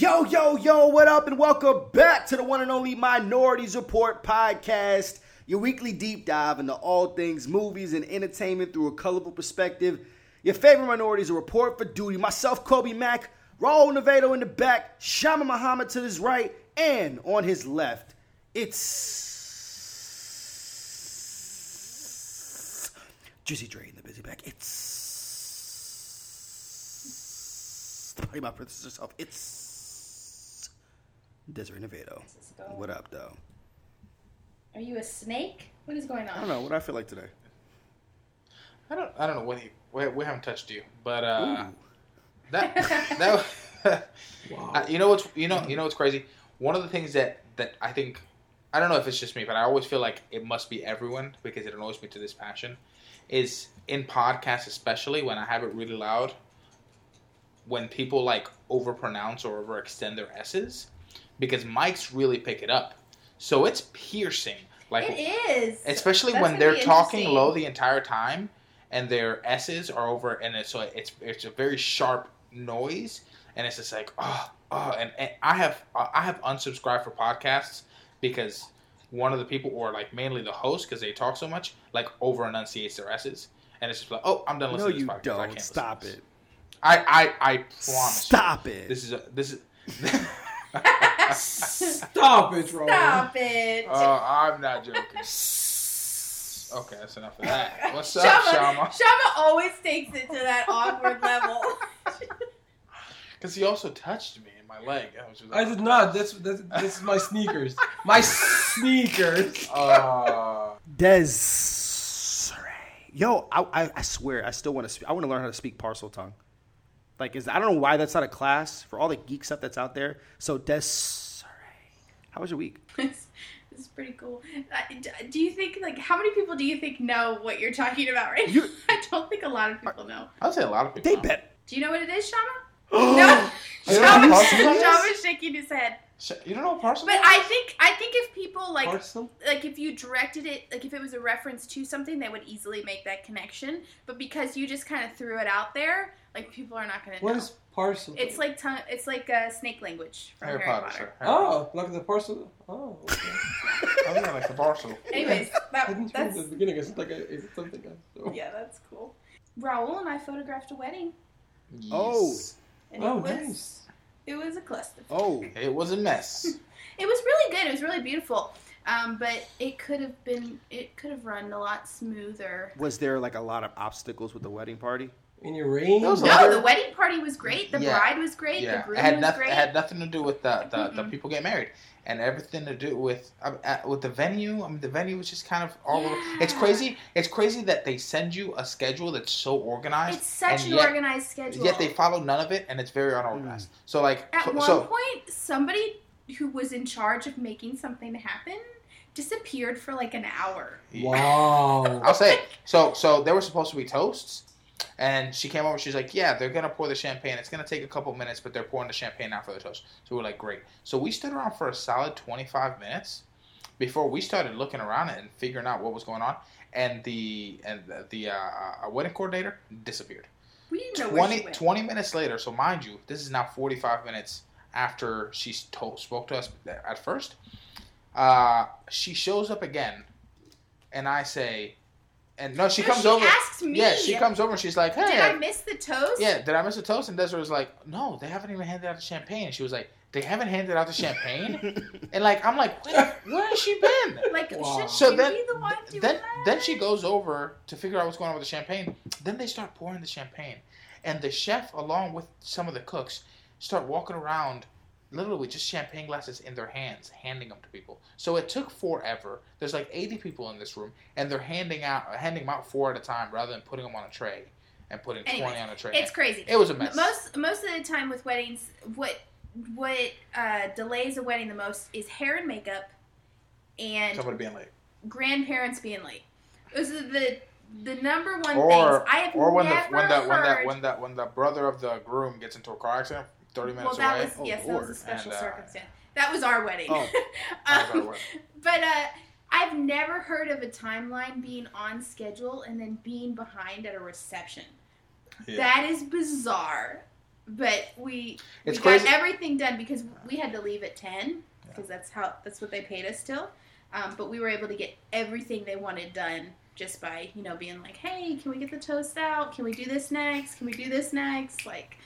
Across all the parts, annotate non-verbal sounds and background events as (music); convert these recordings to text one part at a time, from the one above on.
Yo, yo, yo, what up, and welcome back to the one and only Minorities Report podcast, your weekly deep dive into all things movies and entertainment through a colorful perspective. Your favorite minorities report for duty. Myself, Colby Mack, Raul Nevado in the back, Shama Muhammad to his right, and on his left, it's Juicy Dre in the busy back. It's party my herself. It's Desiree Nevado. What up, though? Are you a snake? What is going on? I don't know. What do I feel like today? I don't. I don't know what he. We, we haven't touched you, but uh, Ooh. that (laughs) that. Uh, (laughs) you know what's you know you know what's crazy. One of the things that that I think I don't know if it's just me, but I always feel like it must be everyone because it annoys me to this passion. Is in podcasts, especially when I have it really loud, when people like overpronounce or overextend their s's, because mics really pick it up, so it's piercing. Like it is. especially That's when they're talking low the entire time and their s's are over and it's so it's it's a very sharp noise and it's just like oh oh and, and i have i have unsubscribed for podcasts because one of the people or like mainly the host because they talk so much like over enunciates their s's and it's just like oh i'm done No, listening to you this podcast I don't. can't Stop it. i i i promise Stop you, it. this is a this is (laughs) (laughs) Stop it, Roman. Stop it. uh, i'm not joking (laughs) okay that's enough of that what's up Shama, shama Shama always takes it to that awkward level. (laughs) Because he also touched me in my leg. I was just I did not. That's that's this is my sneakers. My (laughs) sneakers. Uh, Desiree. Yo, I, I, I swear, I still want to. Speak, I want to learn how to speak Parseltongue. Like, is I don't know why that's not a class for all the geek stuff that's out there. So, Desiree, how was your week? (laughs) this this is pretty cool. Uh, Do you think like how many people do you think know what you're talking about right You- now? (laughs) I don't think a lot of people know. I'd say a lot of people. They know. bet. Do you know what it is, Shama? (gasps) No. (laughs) You don't know Shama's, what Parseltongue is? Shaking his head. You don't know what parcel? But? I think I think if people like Parcel. like if you directed it like if it was a reference to something they would easily make that connection but because you just kind of threw it out there like people are not going to know What is parcel? it's like tongue it's like uh, snake language from Harry, harry, Potter. potter, sir. Harry Potter. Oh, like the parcel. Oh, okay. (laughs) Oh yeah, like the parcel. anyways (laughs) I that, didn't that's know at the beginning. It's like a, it's something else. So. yeah that's cool raul and i photographed a wedding Oh. And Oh, it was nice. it was a cluster Oh, It was a mess. (laughs) it was really good it was really beautiful um, but it could have been it could have run a lot smoother was there like a lot of obstacles with the wedding party? In your rain. That was no Other- the wedding party was great the Yeah. bride was great the yeah, groom it had was nothing. great It had nothing to do with the the, the people getting married, and everything to do with uh, uh, with the venue. I mean, the venue was just kind of all over. It's crazy. It's crazy that they send you a schedule that's so organized. It's such an yet, organized schedule. Yet they follow none of it, and it's very unorganized. So like, At so, one so point, somebody who was in charge of making something happen disappeared for like an hour. Wow. I'll say it. So so there were supposed to be toasts, and she came over. She's like, "Yeah, they're gonna pour the champagne. It's gonna take a couple minutes, but they're pouring the champagne out for the toast." So we're like, "Great." So we stood around for a solid twenty five minutes before we started looking around and figuring out what was going on. And the and the, the uh, uh, wedding coordinator disappeared. We didn't know where 20, she went. 20 minutes later. So mind you, this is now forty five minutes after she told, spoke to us at first. Uh, she shows up again, and I say, and no, she No, comes she over. asks me. Yeah, she comes over and she's like, "Hey, Did I miss the toast? yeah, did I miss the toast?" And Desiree was like, "No, they haven't even handed out the champagne." And she was like, "They haven't handed out the champagne?" (laughs) and like, I'm like, where, where has she been? (laughs) Like, Wow. should So she then, be the one doing then, that? then she goes over to figure out what's going on with the champagne. Then they start pouring the champagne, and the chef, along with some of the cooks, start walking around, literally just champagne glasses in their hands, handing them to people. So it took forever. There's like 80 people in this room, and they're handing out, handing them out four at a time, rather than putting them on a tray and putting 20 on a tray. It's crazy. it was a mess. Most most of the time with weddings, what what uh, delays a wedding the most is hair and makeup, and Somebody being late. grandparents being late. Those are the the number one Or things I have or when the never when the when heard. the when that when the brother of the groom gets into a car accident, 30 minutes well, that away. was Oh, yes, that was a special And, uh, circumstance. That was our wedding. Oh. (laughs) Our Um, wedding. but uh, I've never heard of a timeline being on schedule and then being behind at a reception. Yeah. That is bizarre. but we It's we crazy. got everything done because we had to leave at ten because that's how that's what they paid us still. Um, but we were able to get everything they wanted done just by you know being like, hey, can we get the toast out? Can we do this next? Can we do this next? Like,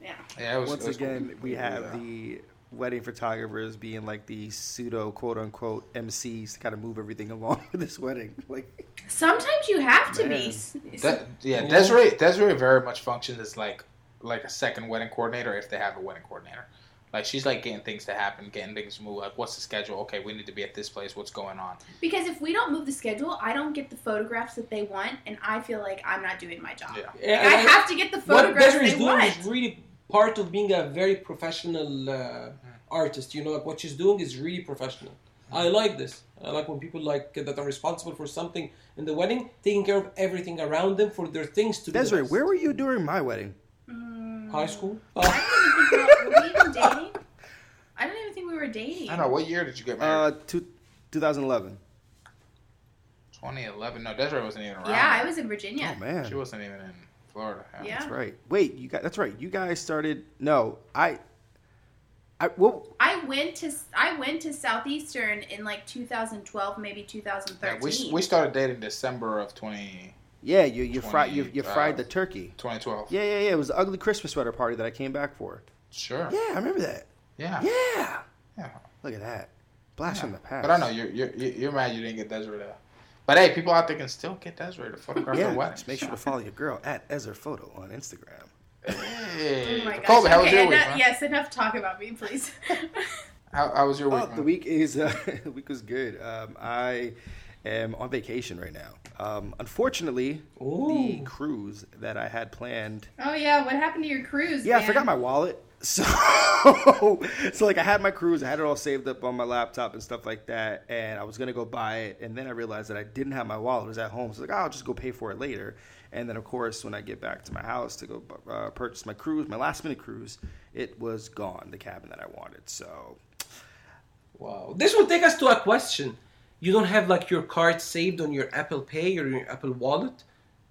yeah. Yeah, it was, Once it was again, cool. we have Yeah. the wedding photographers being like the pseudo quote unquote MCs to kind of move everything (laughs) along with this wedding. Like, Sometimes you have to Man. be. That, yeah, Yeah. Desiree Desiree very much functions as like like a second wedding coordinator if they have a wedding coordinator. Like she's like getting things to happen, getting things to move. Like, what's the schedule? Okay, we need to be at this place. What's going on? Because if we don't move the schedule, I don't get the photographs that they want, and I feel like I'm not doing my job. Yeah. Yeah, Like, I and have to get the photographs Desiree is they doing want. is really part of being a very professional uh, artist. You know, like what she's doing is really professional. I like this. I like when people like that are responsible for something in the wedding, taking care of everything around them for their things to be. the Desiree, where were you during my wedding? Mm, High school. I Uh, don't even think we were, were we even dating. I don't even think we were dating. I don't know. What year did you get married? Uh, two, 2011. 2011. No, Desiree wasn't even around. Yeah, I was in Virginia. Oh man, She wasn't even in Florida. Yeah. that's right. Wait, you got that's right. You guys started. No, I, I well, I went to I went to Southeastern in like 2012, maybe Yeah, 2013. we, we started dating December of 20, yeah, you you fried you, you fried uh, the turkey. 2012. Yeah, yeah, yeah. It was the ugly Christmas sweater party that I came back for. Sure. Yeah, I remember that. Yeah. Yeah. Yeah. Look at that. Blast Yeah. from the past. But I know you're, you're you're mad you didn't get Desiree to. But hey, people out there can still get Desiree to photograph Yeah, their wedding. just make sure to follow your girl at Ezra Photo on Instagram. Hey. Oh my gosh. Colby, how was okay, your week, enough- man? yes, enough talk about me, please. (laughs) How, how was your week, Oh, the week is uh, (laughs) the week was good. Um, I am on vacation right now. Um, unfortunately, the cruise that I had planned. oh yeah, what happened to your cruise? Yeah, I man? forgot my wallet. So, (laughs) so like I had my cruise, I had it all saved up on my laptop and stuff like that, and I was gonna go buy it, and then I realized that I didn't have my wallet. It was at home, so I was like, oh, I'll just go pay for it later. And then, of course, when I get back to my house to go uh, purchase my cruise, my last minute cruise, it was gone, the cabin that I wanted. So, Wow. This will take us to a question. You don't have like your card saved on your Apple Pay or your Apple Wallet?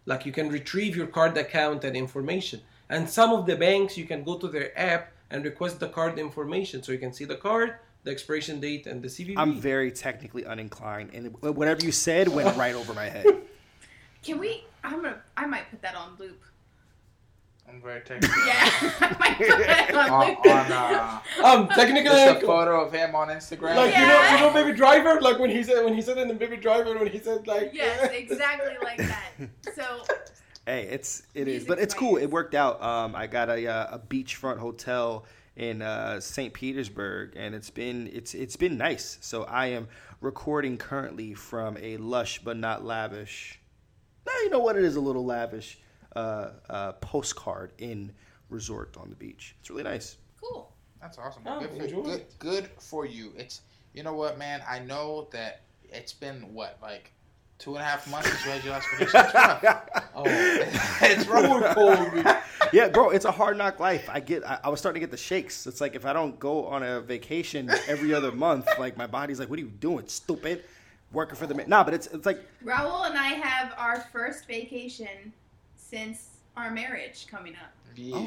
Like you can retrieve your card account and information. And some of the banks you can go to their app and request the card information so you can see the card, the expiration date, and the CVV. I'm very technically uninclined, and whatever you said went (laughs) right over my head. Can we? I'm gonna. I might put that on loop. I'm very technical. (laughs) Yeah, I might put that on on, loop. on uh, um technically just a photo of him on Instagram. like you know Yeah. you know Baby Driver like when he said when he said in the Baby Driver when he said like yes, exactly like that. So Hey, it's it is, Music's but it's my cool. It worked out. Um, I got a uh, a beachfront hotel in uh, St. Petersburg, and it's been it's it's been nice. So I am recording currently from a lush but not lavish. Now you know what it is a little lavish uh, uh, postcard in resort on the beach. It's really nice. cool. That's awesome. Oh, good, for, good, good for you. It's you know what, man. I know that it's been what like two and a half months since you had your last vacation. (laughs) (laughs) It's rough. oh it's rough. yeah, bro, it's a hard knock life. I get. I, I was starting to get the shakes. It's like if I don't go on a vacation every other month, like my body's like, "What are you doing, stupid?" Working for the man. Nah, but it's it's like Raul and I have our first vacation since our marriage coming up, Yeah. Oh,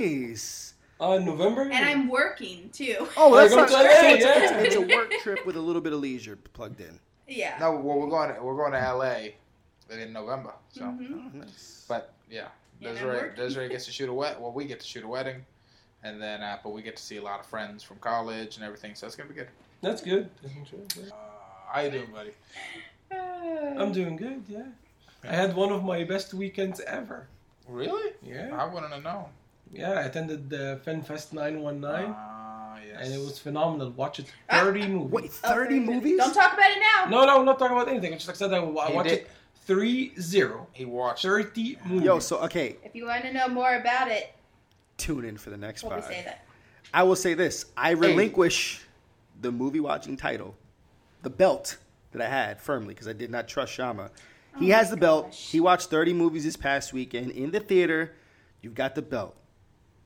nice. Uh November and I'm working too. Oh, Are that's you not going to so it's, Yeah. it's, it's a work trip with a little bit of leisure plugged in. Yeah. No, well, we're going. To, we're going to LA in November. So, Mhm. Oh, but yeah, Yeah, I'm Desiree. (laughs) Desiree gets to shoot a wet. Well, we get to shoot a wedding, and then uh, but we get to see a lot of friends from college and everything. So it's gonna be good. That's good. Uh, how you doing, buddy? (sighs) I'm doing good, yeah. I had one of my best weekends ever. Really? Yeah. I wouldn't have known. Yeah, I attended the FilmFest 919 Ah, yes. and it was phenomenal. Watch it Ah. 30 movies. Wait, Oh, 30 movies? Don't talk about it now. No, no, I'm not talking about anything. I just said that I wa- He watch it 3 0. He watched. 30 movies. Yo, so okay, If you want to know more about it, tune in for the next we'll pod. say that. I will say this: I relinquish the movie watching title, the belt that I had firmly because I did not trust Shama. He Oh has my the belt. gosh. He watched 30 movies this past weekend in the theater. You've got the belt.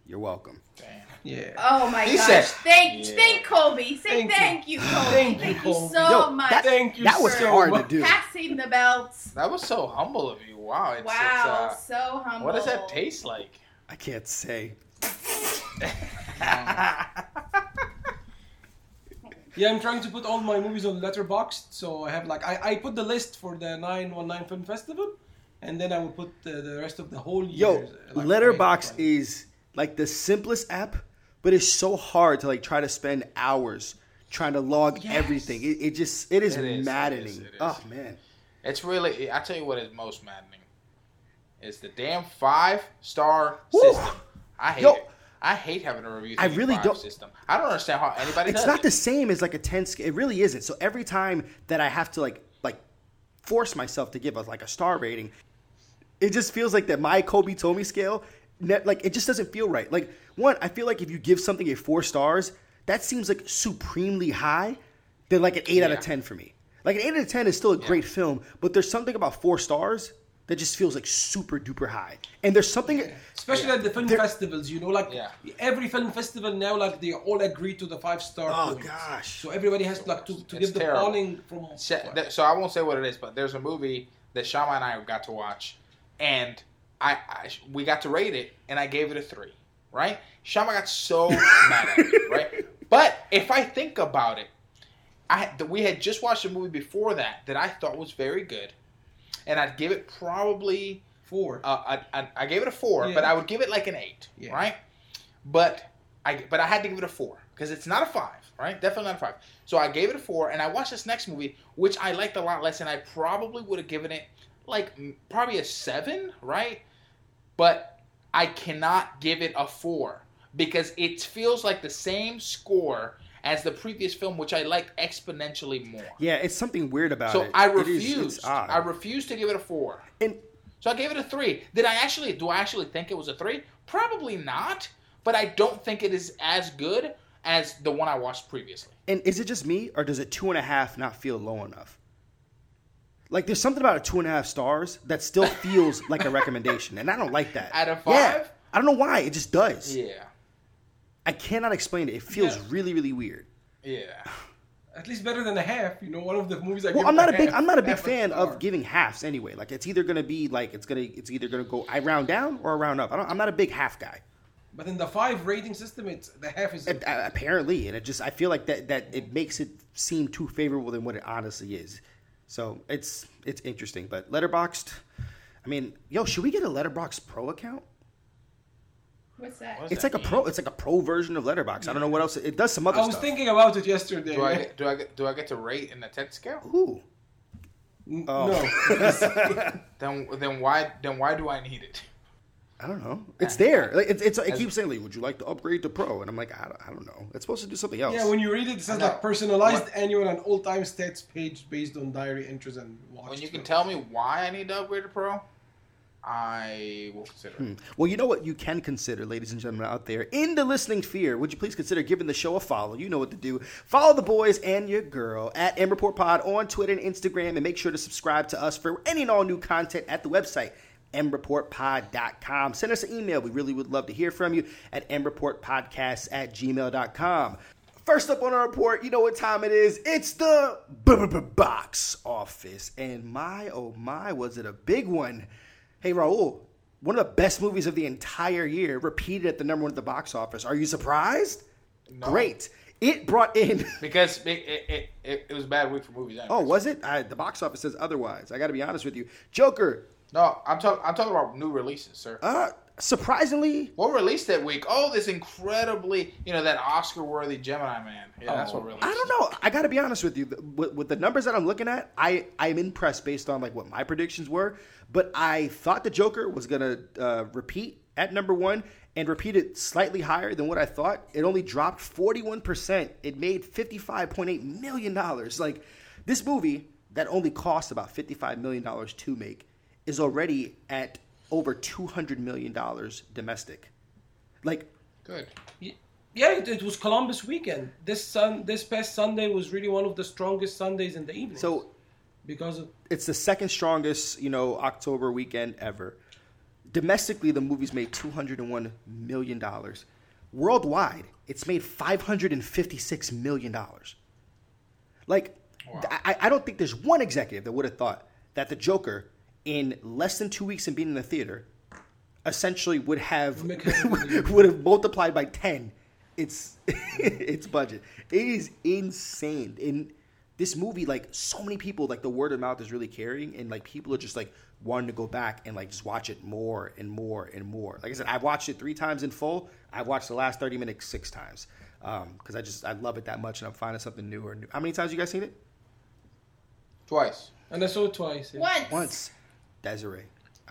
You're welcome. Damn. Yeah. Oh my He gosh! said- thank, Yeah. thank Colby. Say Thank you. thank you, Colby. Thank Thank, you, you, Colby. so Yo, much. that- Thank you That was so hard to do. Passing the belts. That was so humble of you. Wow. It's, wow, It's, so uh, humble. what does that taste like? I can't say. (laughs) Yeah, I'm trying to put all my movies on Letterboxd, so I have like I, I put the list for the 919 Film Festival, and then I will put the, the rest of the whole year. Yo, like, Letterboxd is like the simplest app, but it's so hard to like try to spend hours trying to log Yes. everything. It, it just it is It is, it maddening. is, it is. Oh man. It's really. I tell you what is most maddening. Is the damn five star Woo. system. I hate Yo. it. I hate having a review. I really five don't- System. I don't understand how anybody. It's does not it. the same as like a 10 scale. It really isn't. So every time that I have to like like force myself to give a like a star rating, it just feels like that my Kobe Tomy scale ne- like it just doesn't feel right. Like one, I feel like if you give something a 4 stars, that seems like supremely high than like an 8 out of 10 for me. Like an 8 out of 10 is still a great film, but there's something about 4 stars that just feels like super duper high. And there's something Especially at the film There- festivals, you know, like Yeah. every film festival now, like they all agree to the five star. Oh, points. gosh. So everybody has like to, to It's give the terrible. polling from. So, th- so I won't say what it is, but there's a movie that Shama and I got to watch, and I, I we got to rate it, and I gave it a three. Right? Shama got so (laughs) mad at me. Right? But if I think about it, I we had just watched a movie before that that I thought was very good, and I'd give it probably Four. uh, I, I, I gave it a four, Yeah. but I would give it like an eight, Yeah. right? But I but I had to give it a four because it's not a five, right? Definitely not a five. So I gave it a four, and I watched this next movie, which I liked a lot less, and I probably would have given it like probably a seven, right? But I cannot give it a four because it feels like the same score as the previous film, which I liked exponentially more. yeah, it's something weird about So it. So I refuse. I refuse to give it a four. and So I gave it a three. Did I actually? Do I actually think it was a three? Probably not. But I don't think it is as good as the one I watched previously. And is it just me, or does a two and a half not feel low enough? Like, there's something about a two and a half stars that still feels like a recommendation, and I don't like that. Out of five, Yeah. I don't know why. It just does. Yeah. I cannot explain it. It feels Yeah. really, really weird. Yeah. At least better than a half. You know, one of the movies I Well, give I'm not a half- big I'm not a big fan star. of giving halves anyway. Like, it's either gonna be like it's gonna it's either gonna go I round down or I round up. I don't, I'm not a big half guy. But in the five rating system, it's the half is. Uh, apparently, and it just I feel like that that it makes it seem too favorable than what it honestly is. So it's it's interesting, but Letterboxd. I mean, yo, should we get a Letterboxd Pro account? What's that? What It's that like a pro. It's like a pro version of Letterboxd. I don't know what else. It does some other stuff. I was stuff. thinking about it yesterday. Do I get, do I get do I get to rate in the ten scale? Ooh. N- Oh. No. (laughs) (laughs) Then then why then why do I need it? I don't know. It's there. Like, it's, it's, it As- keeps saying, like, would you like to upgrade to Pro? And I'm like, I don't, I don't know. It's supposed to do something else. yeah, when you read it, it says like personalized What- annual and all-time stats page based on diary entries and watch. When you can tell me why I need to upgrade to pro, I will consider it. Hmm. Well, you know what you can consider, ladies and gentlemen out there, in the listening sphere. Would you please consider giving the show a follow? You know what to do. Follow the boys and your girl at M Report Pod on Twitter and Instagram, and make sure to subscribe to us for any and all new content at the website mreportpod.com. Send us an email. We really would love to hear from you at mreportpodcast at gmail.com. First up on our report, you know what time it is. It's the box office. And my, oh my, was it a big one. Hey, Raul, one of the best movies of the entire year, repeated at the number one at the box office. Are you surprised? No. Great. It brought in. (laughs) Because it, it, it, it, was a bad week for movies. Oh, was it? I, the box office says otherwise. I got to be honest with you. Joker, No, I'm talking. I'm talking about new releases, sir. uh, surprisingly, What released that week? Oh, this incredibly, you know, that Oscar-worthy Gemini Man. Yeah, that's Oh. what released. I don't know. I got to be honest with you. With, with the numbers that I'm looking at, I I'm impressed based on like what my predictions were. But I thought the Joker was gonna uh, repeat at number one and repeat it slightly higher than what I thought. It only dropped 41 percent. It made 55.8 million dollars. Like this movie that only cost about 55 million dollars to make is already at over 200 million dollars domestic. Like Good. Yeah, it, it was Columbus weekend. This sun, this past Sunday was really one of the strongest Sundays in the evening. so because of it's the second strongest, you know, October weekend ever. Domestically, the movie's made two hundred and one million dollars. Worldwide, it's made five hundred and fifty six million dollars. Like, Wow. I, I don't think there's one executive that would have thought that the Joker, in less than two weeks of being in the theater, essentially would have would (laughs) have multiplied by ten its (laughs) its budget. It is insane. In this movie, like so many people, like the word of mouth is really carrying, and like people are just like wanting to go back and like just watch it more and more and more. Like I said, I've watched it three times in full. I've watched the last thirty minutes six times um, because I just I love it that much, and I'm finding something new or new. How many times you guys seen it? Twice. And I saw it twice. yeah. Once. Once. Desiree.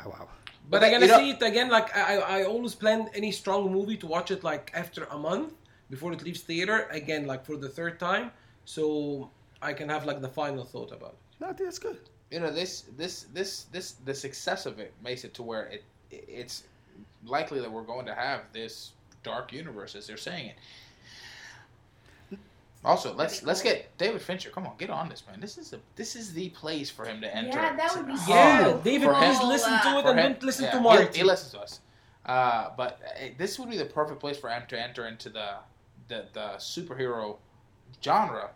Oh wow. But But I'm gonna you know- see it again. Like I, I always plan any strong movie to watch it like after a month before it leaves theater. Again, like for the third time, so I can have like the final thought about it. No, I think that's good. You know this this this this the success of it makes it to where it it's likely that we're going to have this dark universe as they're saying it. Also, let's let's get David Fincher. Come on, get on this, man. This is a this is the place for him to enter. Yeah, that would be Yeah, Oh, David, for please him- listen to it and him- don't listen yeah, to he- Marty. He, listens to us. Uh, but uh, this would be the perfect place for him to enter into the, the the superhero genre,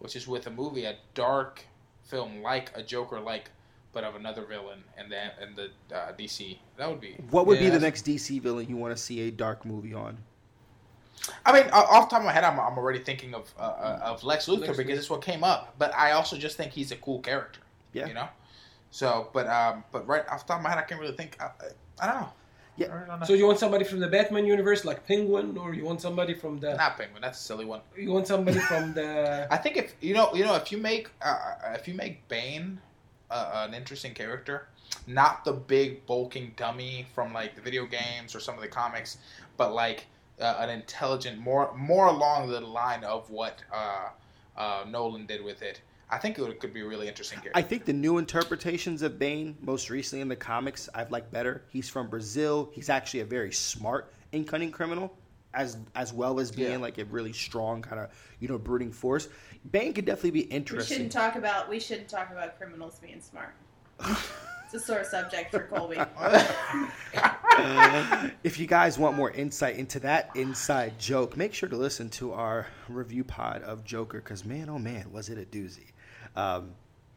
which is with a movie, a dark film like a Joker like, but of another villain and the and the uh, DC. That would be. What would be the next DC villain you want to see a dark movie on? I mean, o- off the top of my head, I'm, I'm already thinking of uh, uh, of Lex Luthor Lex because it's what came up. But I also just think he's a cool character. Yeah. You know. So, but um, but right off the top of my head, I can't really think. I, I don't know. Yeah. Don't know. So you want somebody from the Batman universe like Penguin, or you want somebody from the Not Penguin. That's a silly one. you want somebody from the (laughs) I think if you know, you know, if you make uh, if you make Bane uh, an interesting character, not the big bulking dummy from like the video games or some of the comics, but like uh, an intelligent, more more along the line of what uh, uh, Nolan did with it. I think it would, could be really interesting character. I think the new interpretations of Bane, most recently in the comics, I've liked better. He's from Brazil. He's actually a very smart and cunning criminal, as as well as being Yeah. like a really strong kind of you know brooding force. Bane could definitely be interesting. We interesting. shouldn't talk about we shouldn't talk about criminals being smart. (laughs) it's a sore subject for Colby. (laughs) (laughs) if you guys want more insight into that inside joke, make sure to listen to our review pod of Joker because man, oh man, was it a doozy. Um,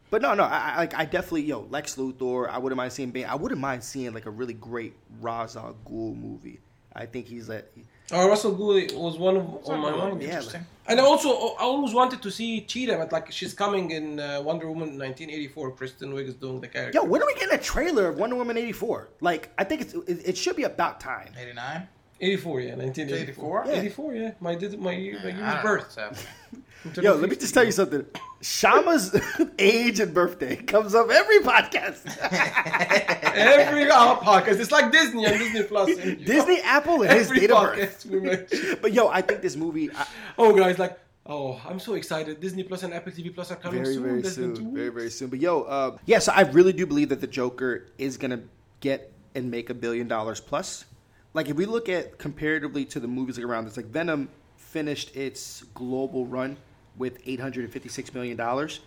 but no, no, I, I like I definitely yo Lex Luthor. I wouldn't mind seeing Bane. I wouldn't mind seeing like a really great Ra's al Ghul movie. I think he's like Oh, Ra's al Ghul was one of on my mind. Yeah, Interesting. And also, I always wanted to see Cheetah, but like she's coming in uh, Wonder Woman 1984. Kristen Wiig is doing the character. yo, when are we getting a trailer of Wonder Woman eighty four? Like I think it's it, it should be about time. 89? 84, yeah, 1984. 84? Yeah. 84, yeah. My did my year, my year I of birth. what's (laughs) happening. Yo, let me just tell you something. Shama's (laughs) age and birthday comes up every podcast. (laughs) Every uh, podcast, it's like Disney and Disney Plus. Disney, Apple, and his Every date of birth. we. But yo, I think this movie I, Oh, guys, like, oh, I'm so excited. Disney Plus and Apple TV Plus are coming very, soon. very Less soon, very, very soon. But yo, uh, yeah, so I really do believe that the Joker is gonna get and make a billion dollars plus. Like if we look at comparatively to the movies around, it's like Venom finished its global run with eight hundred and fifty-six million dollars.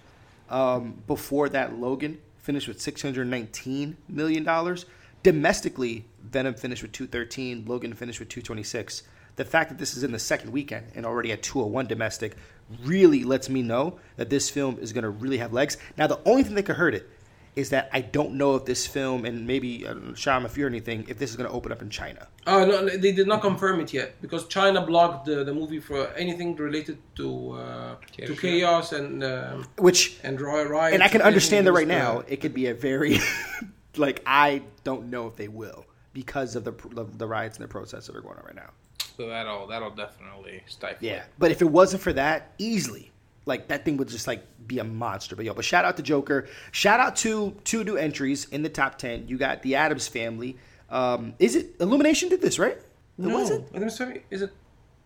Um, before that, Logan finished with six hundred nineteen million dollars. Domestically, Venom finished with two thirteen. Logan finished with two twenty-six. The fact that this is in the second weekend and already at 201 domestic really lets me know that this film is going to really have legs. Now, the only thing that could hurt it is that I don't know if this film, and maybe, uh, Sham, if you're anything, if this is going to open up in China. Oh no, they did not confirm it yet because China blocked the, the movie for anything related to uh, to Chaos. chaos and um, Which, and riot. riots and I can understand that right now, uh, it could be a very, (laughs) like, I don't know if they will because of the, the, the riots and the protests that are going on right now. So that'll that'll definitely stifle. Yeah, it. but if it wasn't for that, easily, like that thing would just like be a monster. But yo, but shout out to Joker. Shout out to two new entries in the top ten. You got the Addams Family. Um, is it Illumination did this right? No, was it? I don't say is it.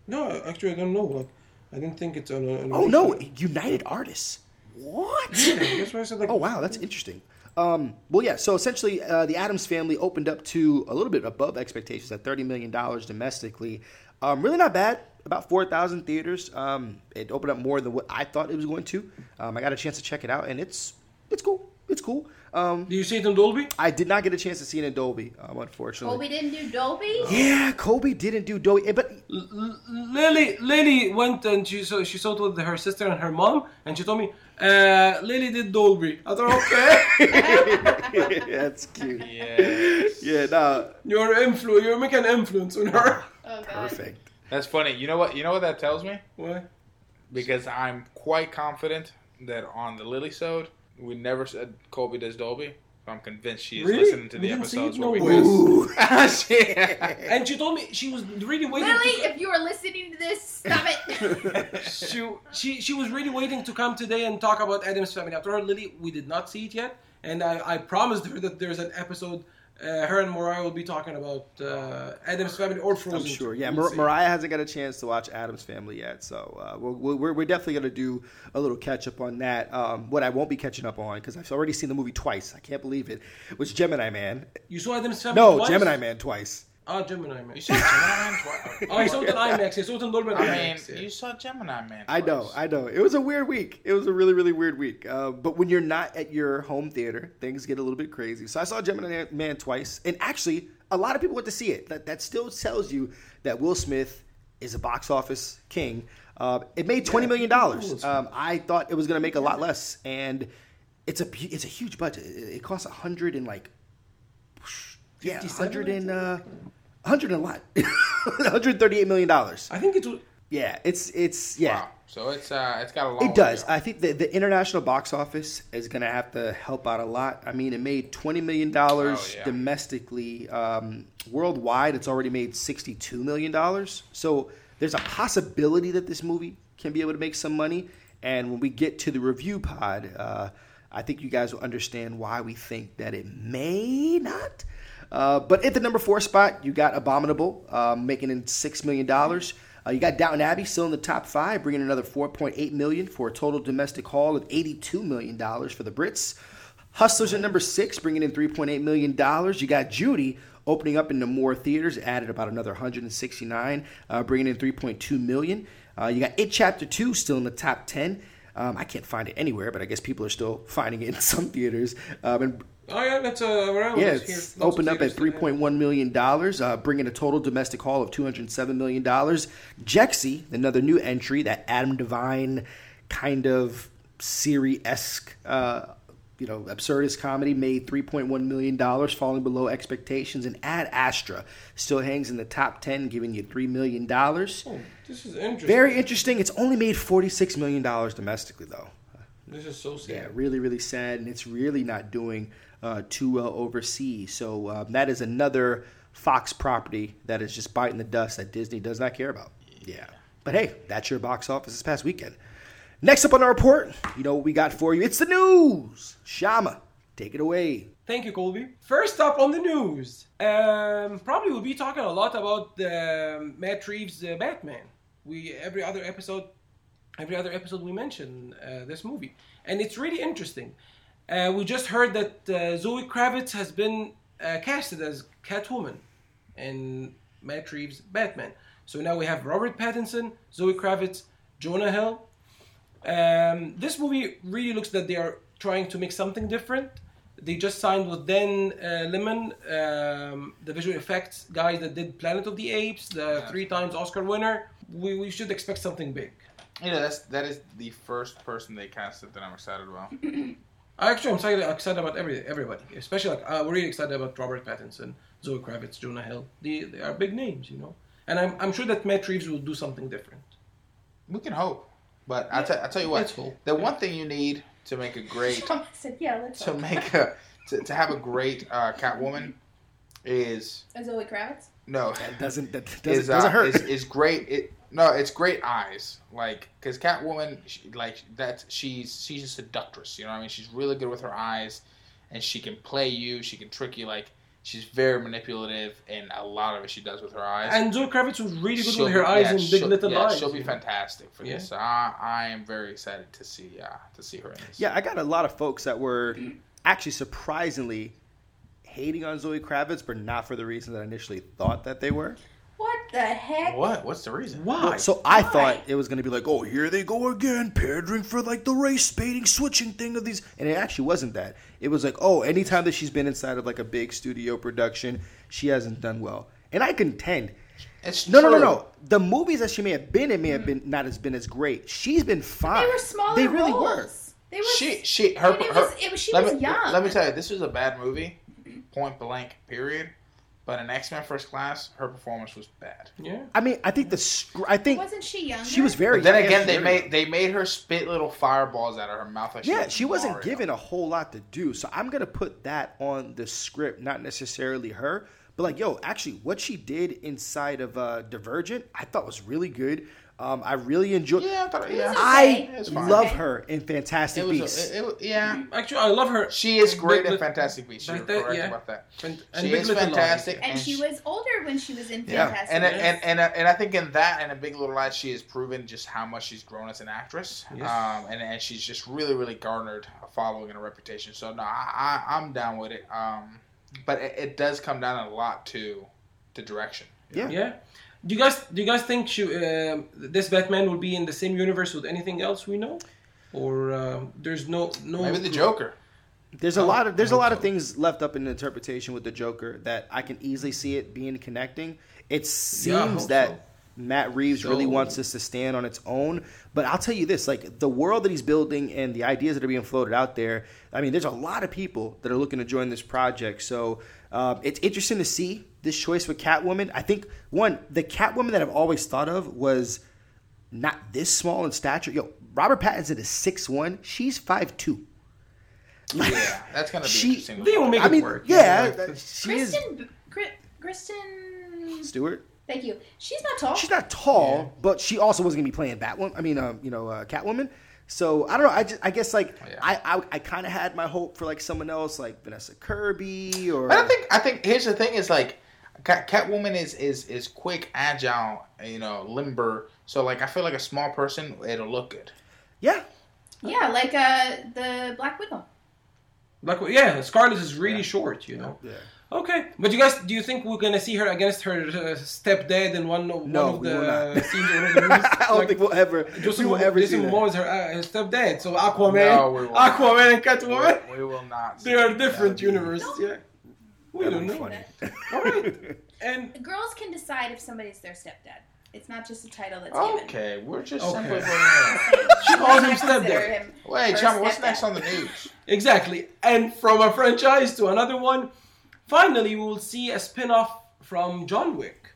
No, actually, I don't know. Like, I didn't think it's an. an Oh no, United Artists. What? Yeah, I said like. (laughs) Oh wow, that's interesting. Um, well, yeah. So essentially, uh, the Addams Family opened up to a little bit above expectations at thirty million dollars domestically. Um, really not bad. About four thousand theaters. Um, it opened up more than what I thought it was going to. Um, I got a chance to check it out, and it's it's cool. It's cool. Um, Do you see it in Dolby? I did not get a chance to see it in Dolby, um, unfortunately. Colby didn't do Dolby. Yeah, Colby didn't do Dolby, eh, but L- L- Lily Lily went and she saw she saw it with her sister and her mom, and she told me, uh, Lily did Dolby. I thought, okay, (laughs) that's cute. Yes. Yeah, no, you're influ, you're making influence on her. Oh god. perfect. That's funny. You know what? You know what that tells me? What? Because I'm quite confident that on the Lily sode, we never said Colby does Dolby. I'm convinced she is Really? listening to We the didn't see episodes it? where we No way. Ooh. (laughs) Ah, miss. (laughs) And she told me she was really waiting. Lily, to, if you are listening to this, stop it. (laughs) she, she she was really waiting to come today and talk about Addams family. After told her, Lily, we did not see it yet, and I, I promised her that there's an episode. Uh, her and Mariah will be talking about uh, Addams family or Frozen. I'm sure. Yeah, Mar- Mariah hasn't got a chance to watch Addams Family yet, so uh, we'll, we're, we're definitely going to do a little catch up on that. Um, what I won't be catching up on, because I've already seen the movie twice, I can't believe it, was Gemini Man. You saw Addams family? No, twice? Gemini Man twice. Ah, Gemini Man. You saw Gemini Man twice. (laughs) Oh, I saw it in IMAX. I saw it in Dolby I mean, IMAX. you saw Gemini Man. I know, twice. I know. It was a weird week. It was a really, really weird week. Uh, but when you're not at your home theater, things get a little bit crazy. So I saw Gemini Man twice, and actually, a lot of people went to see it. That that still tells you that Will Smith is a box office king. Uh, it made twenty million dollars. Um, I thought it was going to make a lot less, and it's a it's a huge budget. It, it costs a hundred and like yeah, 57, hundred and uh, hundred and a lot, (laughs) hundred thirty-eight million dollars. I think it was. Yeah, it's it's yeah. Wow. So it's uh, it's got a long. It does. way I think the, the international box office is going to have to help out a lot. I mean, it made twenty million dollars Oh, yeah. domestically. Um, worldwide, it's already made sixty-two million dollars. So there's a possibility that this movie can be able to make some money. And when we get to the review pod, uh, I think you guys will understand why we think that it may not. Uh, but at the number four spot, you got Abominable, um, making in six million dollars. Uh, you got Downton Abbey still in the top five, bringing another 4.8 million for a total domestic haul of 82 million dollars for the Brits. Hustlers at number six, bringing in 3.8 million dollars. You got Judy opening up into more theaters, added about another 169, uh, bringing in 3.2 million. Uh, you got It Chapter Two still in the top 10. Um, I can't find it anywhere, but I guess people are still finding it in (laughs) some theaters. Um, and Oh yeah, that's uh, around. yeah, us it's here. Opened up at three point one million dollars, uh, bringing a total domestic haul of two hundred seven million dollars. Jexi, another new entry, that Adam Devine kind of Siri esque, uh, you know, absurdist comedy, made three point one million dollars, falling below expectations. And Ad Astra still hangs in the top ten, giving you three million dollars. Oh, this is interesting. Very interesting. It's only made forty six million dollars domestically, though. This is so sad. Yeah, really, really sad, and it's really not doing uh, too well overseas. So uh, that is another Fox property that is just biting the dust that Disney does not care about. Yeah, but hey, that's your box office this past weekend. Next up on our report, you know what we got for you? It's the news. Shama, take it away. Thank you, Colby. First up on the news, um, probably we'll be talking a lot about um, Matt Reeves' uh, Batman. We every other episode, every other episode we mention uh, this movie, and it's really interesting. Uh, we just heard that uh, Zoe Kravitz has been uh, casted as Catwoman in Matt Reeves' Batman. So now we have Robert Pattinson, Zoe Kravitz, Jonah Hill. Um, this movie really looks that they are trying to make something different. They just signed with Dan uh, Lemmon, um, the visual effects guys that did Planet of the Apes, the three times Oscar winner. We, we should expect something big. You know, that's that is the first person they casted that I'm excited about. (clears throat) Actually, I'm excited, excited about every, everybody, especially like uh, we're really excited about Robert Pattinson, Zoe Kravitz, Jonah Hill. They, they are big names, you know. And I'm, I'm sure that Matt Reeves will do something different. We can hope, but I tell I tell you what, Let's hope. the one thing you need to make a great (laughs) said, "Yeah, let's." to hope. make a to, to have a great uh, Catwoman is Uh, Zoe Kravitz. no That doesn't that doesn't, is, uh, doesn't hurt. Is, is great. It no, it's great eyes. Like because Catwoman, she, like that, she's she's a seductress. You know what I mean? She's really good with her eyes, and she can play you. She can trick you. Like she's very manipulative, and a lot of it she does with her eyes. And Zoe Kravitz was really good She'll with her be- eyes yeah, in Big she'll- Little yeah, Lies. She'll be fantastic for Yeah. this. So I, I am very excited to see uh, to see her in this. Yeah, I got a lot of folks that were actually surprisingly hating on Zoe Kravitz, but not for the reason that I initially thought that they were. What the heck? What? What's the reason? Why? So I Why? thought it was going to be like, oh, here they go again, pandering for like the race baiting, switching thing of these. And it actually wasn't that. It was like, oh, anytime that she's been inside of like a big studio production, she hasn't done well. And I contend. It's No, no, no, no. The movies that she may have been in may have mm-hmm. been not as been as great. She's been fine. They were smaller They really were. roles. They were. She, she, her, and it her. was, it was, she let was me, young. Let me tell you, this was a bad movie, point blank, period. But in X Men First Class, her performance was bad. yeah. I mean, I think the sc- I think Wasn't she young? she was very. But then young. again, they made they made her spit little fireballs out of her mouth. Like Yeah, was she wasn't Mario. given a whole lot to do. So I'm gonna put that on the script, not necessarily her, but like, yo, actually, what she did inside of uh, Divergent, I thought was really good. Um, I really enjoyed. Yeah, I thought, yeah. I It love Okay. her in Fantastic It was, Beasts. a, it, it, yeah. Actually, I love her. She is great in Fantastic Beasts. You're correct yeah. about that. and She Big is Little fantastic. And, and she she- was older when she was in Yeah, Fantastic. and Beasts. and, and and I think in that and a Big Little Lies, she has proven just how much she's grown as an actress. Yes. Um, and and she's just really really garnered a following and a reputation. So no, I, I I'm down with it. Um, but it, it does come down a lot to the direction. yeah. Yeah. Do you guys do you guys think she, um this Batman will be in the same universe with anything else we know, or um, there's no no Maybe the Joker. There's a lot of there's a lot of things left up in interpretation with the Joker that I can easily see it being connecting. It seems hope that so. Matt Reeves really wants this to stand on its own. But I'll tell you this: like the world that he's building and the ideas that are being floated out there. I mean, there's a lot of people that are looking to join this project. So um, it's interesting to see this choice with Catwoman. I think one the Catwoman that I've always thought of was not this small in stature. Yo, Robert Pattinson is six one. She's five two. Yeah, that's gonna be She- interesting. They will make I it mean, work. yeah, you know, like, she is Kristen, Kri- Kristen, Stewart. thank you. She's not tall. She's not tall, but she also wasn't gonna be playing Batwoman. I mean, um, you know, uh, Catwoman. So I don't know. I just, I guess like Oh, Yeah. I, I, I kind of had my hope for like someone else, like Vanessa Kirby or. I don't think I think here's the thing: is like Cat, Catwoman is is is quick, agile, you know, limber. So like I feel like a small person, it'll look good. yeah, yeah, like uh, the Black Widow. like yeah, Scarlett is really Yeah. short, you know. yeah. Okay, but you guys, do you think we're gonna see her against her uh, stepdad in one of, No, one of the scenes? in one of the movies? I don't Like, think we'll ever. Jason we will Momoa- ever see Jason that. Momoa is her, uh, her stepdad, so Aquaman, No, we. Aquaman and Catwoman, We, we will not. they are different That'd universes. Yeah, we That'd don't be know. funny. All right, (laughs) and Girls can decide if somebody's their stepdad. It's not just a title that's given. Okay, we're just Okay. simply putting it She calls him consider stepdad. him. Wait, her Shama, what's stepdad. next on the news? (laughs) Exactly. And from a franchise to another one, finally we will see a spin-off from John Wick.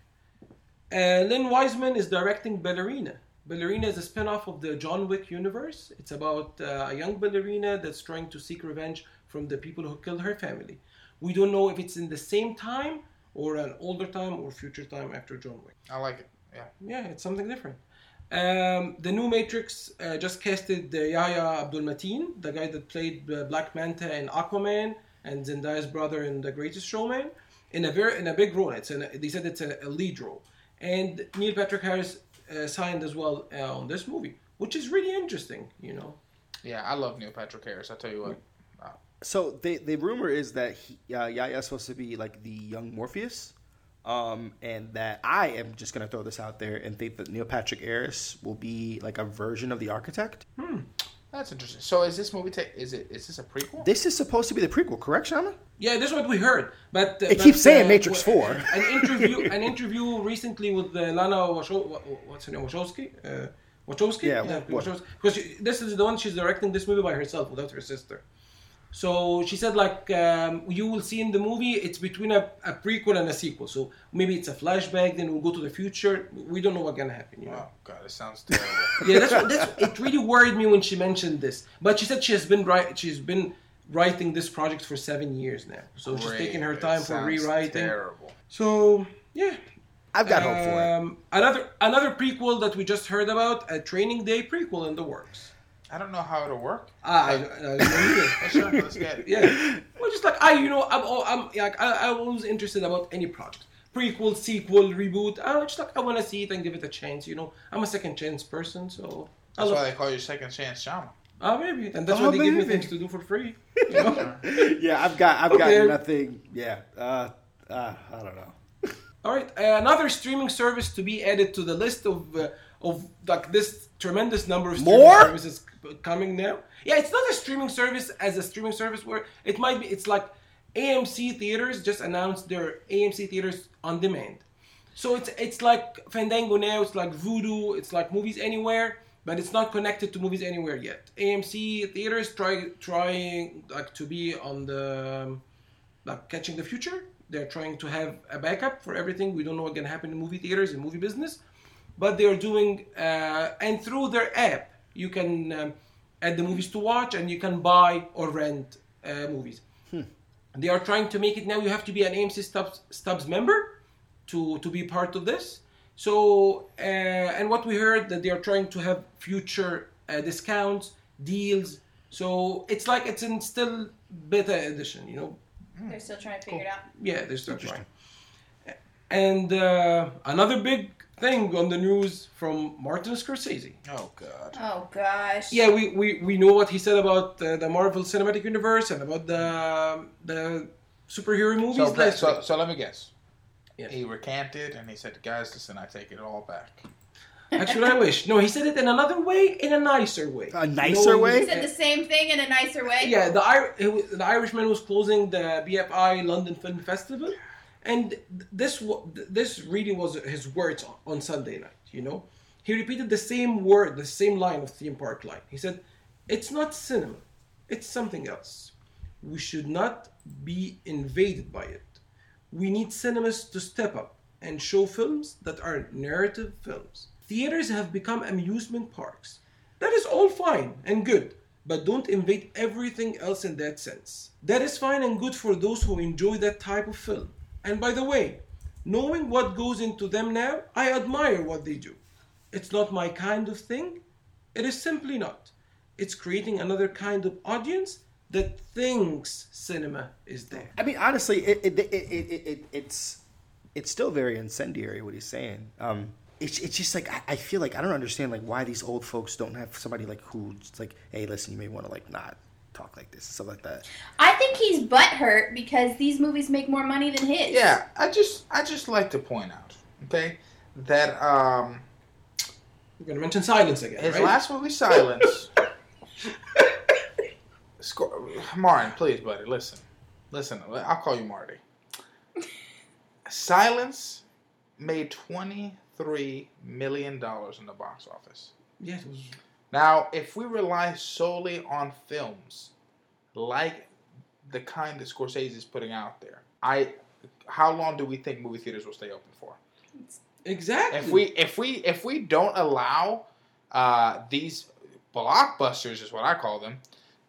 Uh, Len Wiseman is directing Ballerina. Ballerina is a spin-off of the John Wick universe. It's about uh, a young ballerina that's trying to seek revenge from the people who killed her family. We don't know if it's in the same time or an older time or future time after John Wick. I like it. Yeah. Yeah, it's something different. Um, the new Matrix uh, just casted uh, Yahya Abdul Mateen, the guy that played uh, Black Manta in Aquaman and Zendaya's brother in The Greatest Showman, in a very in a big role. It's an, they said it's a, a lead role, and Neil Patrick Harris uh, signed as well uh, on this movie, which is really interesting. You know, Yeah, I love Neil Patrick Harris. I tell you what. So the the rumor is that he, uh, Yahya's supposed to be like the young Morpheus, um, and that I am just gonna throw this out there and think that Neil Patrick Harris will be like a version of the Architect. That's interesting. So is this movie? Ta- is it? Is this a prequel? This is supposed to be the prequel, correct, Shama? yeah, this is what we heard. But uh, It but, keeps saying uh, Matrix w- 4. An interview, (laughs) an interview recently with uh, Lana Washo- Wa- what's her name, Wachowski. Uh, Wachowski? Yeah, what- Wachowski. Because this is the one she's directing this movie by herself without her sister. So she said, like, um, you will see in the movie, it's between a, a prequel and a sequel. So maybe it's a flashback, then we'll go to the future. We don't know what's gonna happen. You know? Oh God, it sounds terrible. (laughs) yeah, that's, what, that's it. Really worried me when she mentioned this. But she said she has been right. She's been writing this project for seven years now, so she's taking her It time for rewriting. Terrible. So yeah, I've got hope for it. um, Another another prequel that we just heard about, a Training Day prequel in the works. I don't know how it'll work. Ah, I, I, I don't either. (laughs) Let's, sure, let's get it. yeah, well, just like I, you know, I'm, all, I'm like I, I'm always interested about any project, prequel, sequel, reboot. I just like I want to see it and give it a chance. You know, I'm a second chance person, so I That's love. why they call you second chance Shama. Ah, maybe, and that's Oh, why they give me things to do for free. You (laughs) know? (laughs) yeah, I've got I've Okay. got nothing. Yeah, uh, uh, I don't know. All right, uh, another streaming service to be added to the list of uh, of like this tremendous number of streaming More? services coming now. Yeah, it's not a streaming service as a streaming service where it might be. It's like AMC theaters just announced their AMC theaters on demand. So it's it's like Fandango now. It's like Vudu. It's like Movies Anywhere, but it's not connected to Movies Anywhere yet. AMC theaters try trying like to be on the um, like catching the future. They're trying to have a backup for everything. We don't know what's gonna happen in movie theaters and movie business, but they are doing uh, and through their app you can um, add the movies to watch and you can buy or rent uh, movies. They are trying to make it now. You have to be an AMC Stubs, Stubs member to to be part of this. So uh, and what we heard that they are trying to have future uh, discounts, deals. So it's like it's in still beta edition, you know. They're still trying to figure it out. Yeah, they're still trying. And uh, another big thing on the news from Martin Scorsese. Oh God. Oh gosh. Yeah, we, we, we know what he said about uh, the Marvel Cinematic Universe and about the the superhero movies. So, so, so let me guess. Yes. He recanted and he said, "Guys, listen, I take it all back." Actually, I wish. No, he said it in another way, in a nicer way. A nicer know, way? He said the same thing in a nicer way. Yeah, the Ir- it the Irishman was closing the BFI London Film Festival, and this this really was his words on- on Sunday night. You know, he repeated the same word, the same line of theme park line. He said, "It's not cinema, it's something else. We should not be invaded by it. We need cinemas to step up and show films that are narrative films. Theaters have become amusement parks. That is all fine and good, but don't invade everything else in that sense. That is fine and good for those who enjoy that type of film. And by the way, knowing what goes into them now, I admire what they do. It's not my kind of thing. It is simply not. It's creating another kind of audience that thinks cinema is there. I mean, honestly, it, it, it, it, it, it it's it's still very incendiary what he's saying. Um, it's it's just like I, I feel like I don't understand like why these old folks don't have somebody like who's like, hey, listen, you may want to like not talk like this, and stuff like that. I think he's butthurt because these movies make more money than his. Yeah, I just I just like to point out, okay, that um We're gonna mention silence again. his right? last movie, Silence. (laughs) Scor- Martin, please, buddy, listen, listen. I'll call you Marty. Silence made twenty three million dollars in the box office. Yeah, it was Now, if we rely solely on films like the kind that Scorsese is putting out there, I how long do we think movie theaters will stay open for? exactly. If we if we if we don't allow uh, these blockbusters, is what I call them,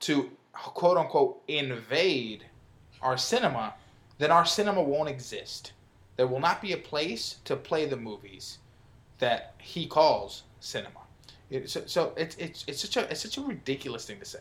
to quote unquote invade our cinema, then our cinema won't exist. There will not be a place to play the movies that he calls cinema. It, so, so it's it's it's such a it's such a ridiculous thing to say.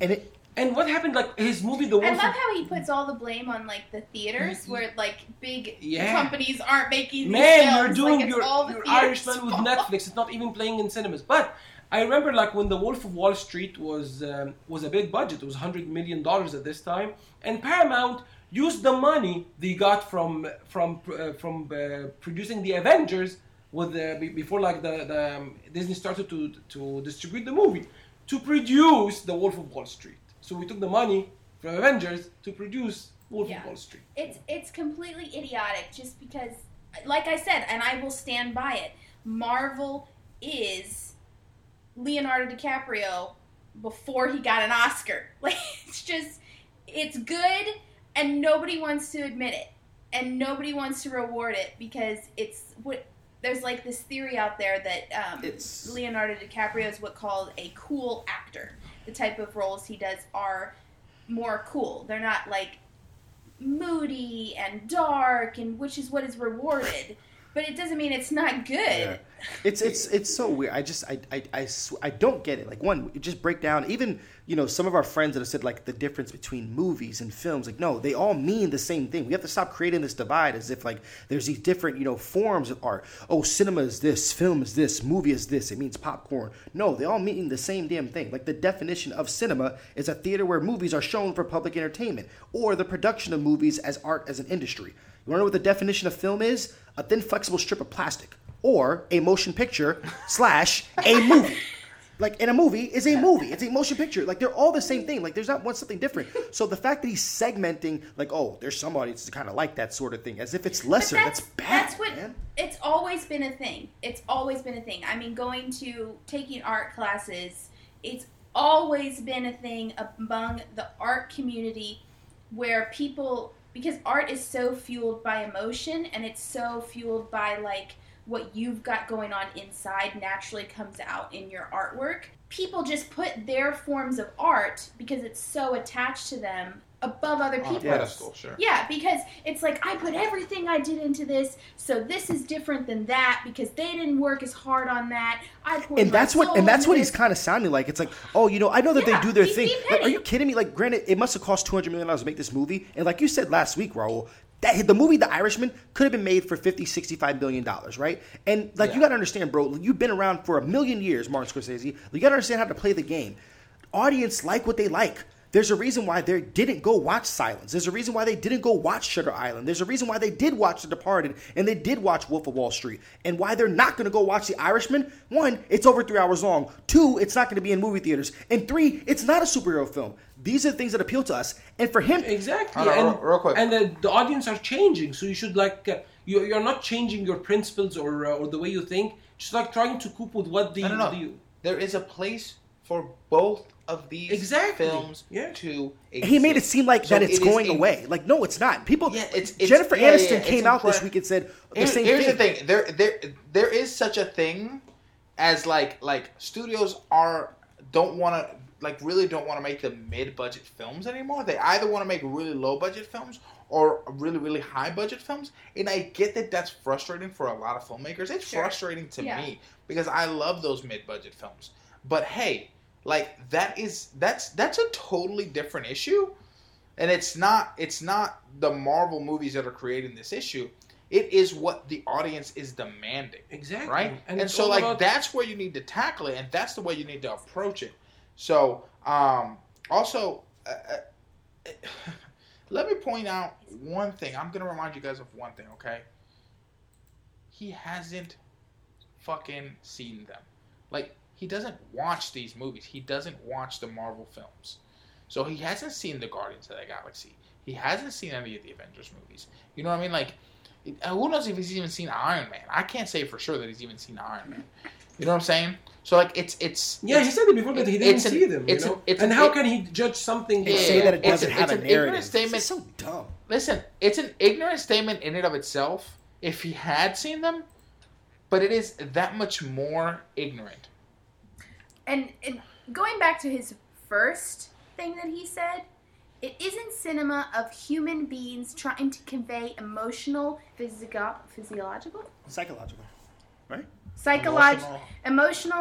And it and what happened? Like his movie, The I love how he puts all the blame on like the theaters, where like big Yeah. companies aren't making. these Man, films. you're doing like, your, all the your theaters' Irishman with. Netflix. It's not even playing in cinemas. But I remember like when The Wolf of Wall Street was um, was a big budget. It was hundred million dollars at this time, and Paramount used the money they got from from uh, from uh, producing the Avengers with the, before like the, the um, Disney started to to distribute the movie to produce The Wolf of Wall Street. So we took the money from Avengers to produce Wolf Yeah. of Wall Street. It's it's completely idiotic just because like I said and I will stand by it. Marvel is Leonardo DiCaprio before he got an Oscar. (laughs) Like it's just it's good and nobody wants to admit it. And nobody wants to reward it because it's what there's like this theory out there that um, It's- Leonardo DiCaprio is what called a cool actor. The type of roles he does are more cool. They're not like moody and dark and which is what is rewarded but it doesn't mean it's not good Yeah. It's it's it's so weird. I just I I I, sw- I don't get it. Like one, just break down. Even you know some of our friends that have said like the difference between movies and films. Like no, they all mean the same thing. We have to stop creating this divide as if like there's these different you know forms of art. Oh, cinema is this, film is this, movie is this. It means popcorn. No, they all mean the same damn thing. Like the definition of cinema is a theater where movies are shown for public entertainment, or the production of movies as art as an industry. You want to know what the definition of film is? A thin, flexible strip of plastic, or a motion picture (laughs) slash a movie. Like in a movie is a movie. It's a motion picture. Like they're all the same thing. Like there's not one something different. So the fact that he's segmenting, like, oh, there's some audiences kind of like that sort of thing, as if it's lesser. But that's, bad. That's what man. it's always been a thing. It's always been a thing. I mean, going to taking art classes, it's always been a thing among the art community where people because art is so fueled by emotion and it's so fueled by like what you've got going on inside naturally comes out in your artwork. People just put their forms of art because it's so attached to them above other oh, people. a pedestal, sure. Yeah, because it's like I put everything I did into this, so this is different than that because they didn't work as hard on that. I and that's what and that's into what he's kind of sounding like. It's like, oh, you know, I know that Yeah, they do their he's thing. Like, are you kidding me? Like, granted, it must have cost two hundred million dollars to make this movie, and like you said last week, Raul, that the movie The Irishman could have been made for 50 65 billion dollars, right? And like you got to understand, bro, you've been around for a million years, Martin Scorsese. You got to understand how to play the game. Audience like what they like. There's a reason why they didn't go watch Silence. There's a reason why they didn't go watch Shutter Island. There's a reason why they did watch The Departed and they did watch Wolf of Wall Street. And why they're not going to go watch The Irishman. One, it's over three hours long. Two, it's not going to be in movie theaters. And three, it's not a superhero film. These are the things that appeal to us. And for him, Exactly. Hold on, and, real- real quick. And the, the audience are changing, so you should like uh, you you're not changing your principles or uh, or the way you think. Just like trying to cope with what the, No, no, no. the There is a place for both of these Exactly. films Yeah. to he made it seem like So that it's it is going a- away. Like, no, it's not. People, Yeah, it's- it's- Jennifer yeah, yeah, Aniston it's came out this week and said the Here's, same here's thing. the thing. There, there, there is such a thing as like like studios are don't want to like really don't want to make the mid budget films anymore. They either want to make really low budget films or really really high budget films. And I get that that's frustrating for a lot of filmmakers. It's Sure. frustrating to Yeah. me because I love those mid budget films. But hey, like that is that's that's a totally different issue. And it's not it's not the marvel movies that are creating this issue. It is what the audience is demanding exactly. right? And, it's so like about- that's where you need to tackle it and that's the way you need to approach it. So um also uh, uh, (laughs) let me point out one thing. I'm gonna remind you guys of one thing okay? He hasn't fucking seen them. Like he doesn't watch these movies he doesn't watch the marvel films so he hasn't seen the Guardians of the Galaxy. He hasn't seen any of the Avengers movies. You know what I mean? Like, uh, who knows if he's even seen Iron Man? I can't say for sure that he's even seen Iron Man. You know what I'm saying? So like, it's it's yeah, he said it before that he didn't it's an- see them. You it's an- know? it's and an- how it- can he judge something? They Yeah, say that it it's doesn't a- have it's a an ignorant narrative. statement. It's so dumb. listen. It's an ignorant statement in and of itself. If he had seen them, but it is that much more ignorant. And, and going back to his first thing that he said, it isn't cinema of human beings trying to convey emotional, physical, physiological, Psychological, right? psychological, Emotional.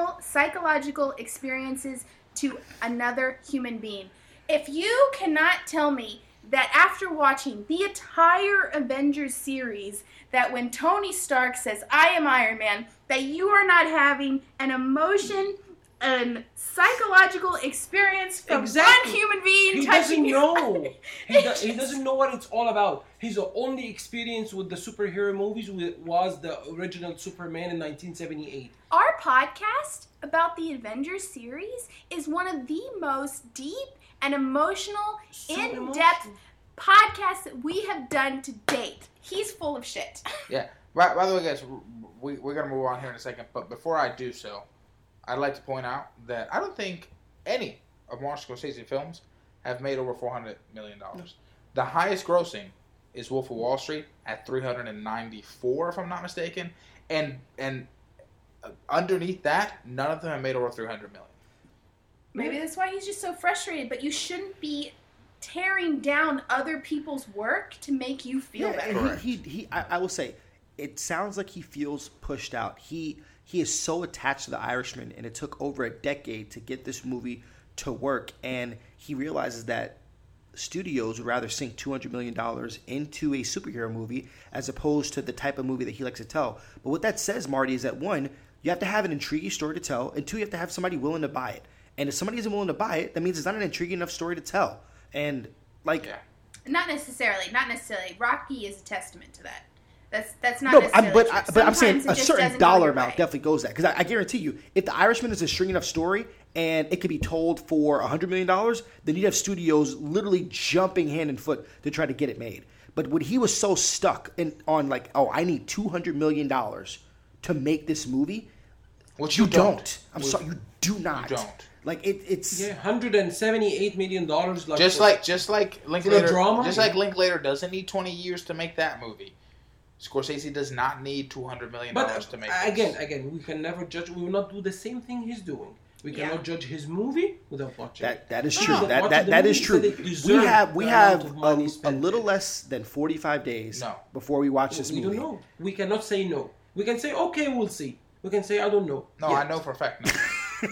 emotional, psychological experiences to another human being. If you cannot tell me that after watching the entire Avengers series, that when Tony Stark says, I am Iron Man, that you are not having an emotion and psychological experience from Exactly. one human being He touching doesn't know. (laughs) He, do, he doesn't know what it's all about. His only experience with the superhero movies was the original Superman in 1978. Our podcast about the Avengers series is one of the most deep and emotional, So in-depth emotional. podcasts that we have done to date. He's full of shit. (laughs) Yeah. By, by the way, guys, we, we're going to move on here in a second. But before I do so, I'd like to point out that I don't think any of Martin Scorsese films have made over $400 million. The highest grossing is Wolf of Wall Street at 394 if I'm not mistaken. And and uh, underneath that, none of them have made over 300 million. Maybe that's why he's just so frustrated, but you shouldn't be tearing down other people's work to make you feel Yeah, better. and Correct. he, he, he I, I will say, it sounds like he feels pushed out. He he is so attached to the Irishman, and it took over a decade to get this movie to work. And he realizes that studios would rather sink two hundred million dollars into a superhero movie as opposed to the type of movie that he likes to tell. But what that says, Marty, is that one, you have to have an intriguing story to tell, and two, you have to have somebody willing to buy it. And if somebody isn't willing to buy it, that means it's not an intriguing enough story to tell. And like, Yeah. Not necessarily. Not necessarily. Rocky is a testament to that. That's that's not No, necessarily I'm, but true. I, but I'm saying a certain dollar amount way. definitely goes that because I, I guarantee you, if the Irishman is a string enough story and it could be told for a hundred million dollars, then you'd have studios literally jumping hand and foot to try to get it made. But when he was so stuck in on like, oh, I need two hundred million dollars to make this movie, Which you, you don't. don't. I'm Which sorry, you do not. don't. Like it, it's Yeah, hundred and seventy-eight million dollars. Like Just for- like just like Linklater, drama? just like Linklater doesn't need twenty years to make that movie. Scorsese does not need two hundred million dollars to make. uh, this. again, again, we can never judge. We will not do the same thing he's doing. We Yeah. cannot judge his movie without watching. That that is true. no, that that, the that so true. they We have we have a, a little less than forty five days No. before we watch this we movie. don't know. We cannot say no. We can say okay, we'll see. We can say I don't know. No, Yeah. I know for a fact. No. (laughs) (laughs)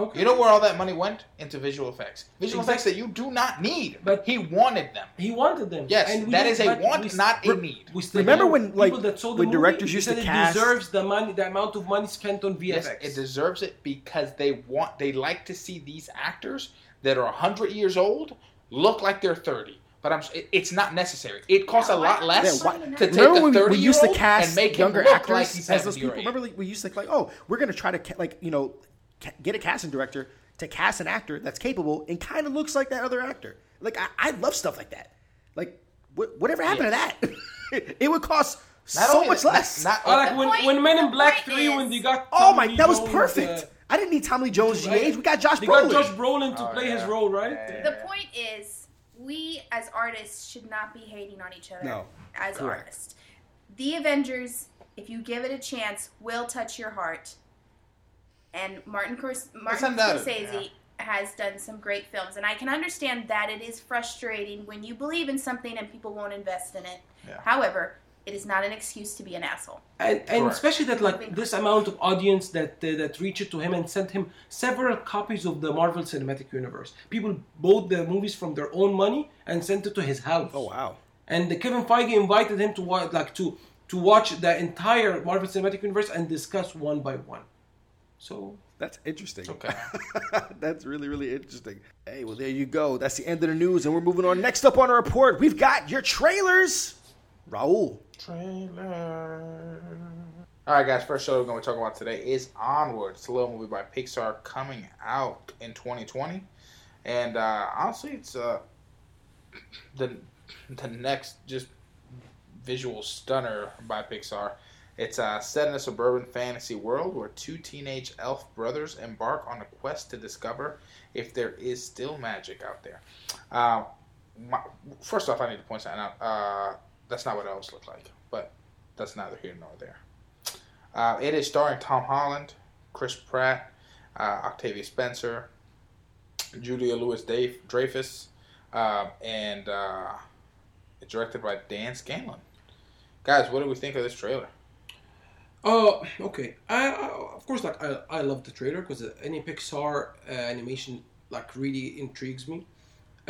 Okay. You know where all that money went? Into visual effects. Visual Exactly. effects that you do not need, But- but he wanted them. He wanted them. Yes, we that a want, we not a need. We still Remember when, like, people that saw the when movie, directors they used to said cast- it deserves the money, the amount of money spent on VFX. Yes, it deserves it because they want they like to see these actors that are 100 years old look like they're 30. But I'm it's not necessary. It costs Yeah, a lot less Yeah, to take Remember a when we, 30 we year used to old cast and make him younger look actors like he's as those people? Remember, like, we used to like, oh, we're gonna try to ca- like you know ca- get a casting director to cast an actor that's capable and kind of looks like that other actor. Like I, I love stuff like that. Like what, whatever happened to that? (laughs) it would cost Not so much that- less. Not, Oh, like when, point- when Men in Black point 3, is- when they got oh my, Lee that was perfect. uh, I didn't need Tommy Lee Jones' right? age. We got Josh They Brolin. got Josh Brolin to Oh, play his role, right? Yeah. The point is, we as artists should not be hating on each other No, as correct. artists. The Avengers, if you give it a chance, will touch your heart. And Martin, Cors- Martin Scorsese has done some great films, and I can understand that it is frustrating when you believe in something and people won't invest in it. Yeah. However, it is not an excuse to be an asshole. and, and especially that like this amount of audience that uh, that reached to him and sent him several copies of the Marvel Cinematic Universe. People bought the movies from their own money and sent it to his house. Oh wow. And the Kevin Feige invited him to watch, like to to watch the entire Marvel Cinematic Universe and discuss one by one. So That's interesting. Okay. (laughs) That's really, really interesting. Hey, well, there you go. That's the end of the news, and we're moving on. Next up on our report, we've got your trailers. Raul. Trailer. All right, guys. First show we're going to talk about today is Onward. It's a little movie by Pixar coming out in 2020, and uh, honestly, it's uh, the the next just visual stunner by Pixar. It's uh, set in a suburban fantasy world where two teenage elf brothers embark on a quest to discover if there is still magic out there. Uh, my, first off, I need to point something out. Uh, that's not what elves look like, but that's neither here nor there. Uh, it is starring Tom Holland, Chris Pratt, uh, Octavia Spencer, Julia Louis Dreyfus, and uh, it's directed by Dan Scanlon. Guys, what do we think of this trailer? Oh, okay. I, I of course like I, I love the trailer because any Pixar uh, animation like really intrigues me.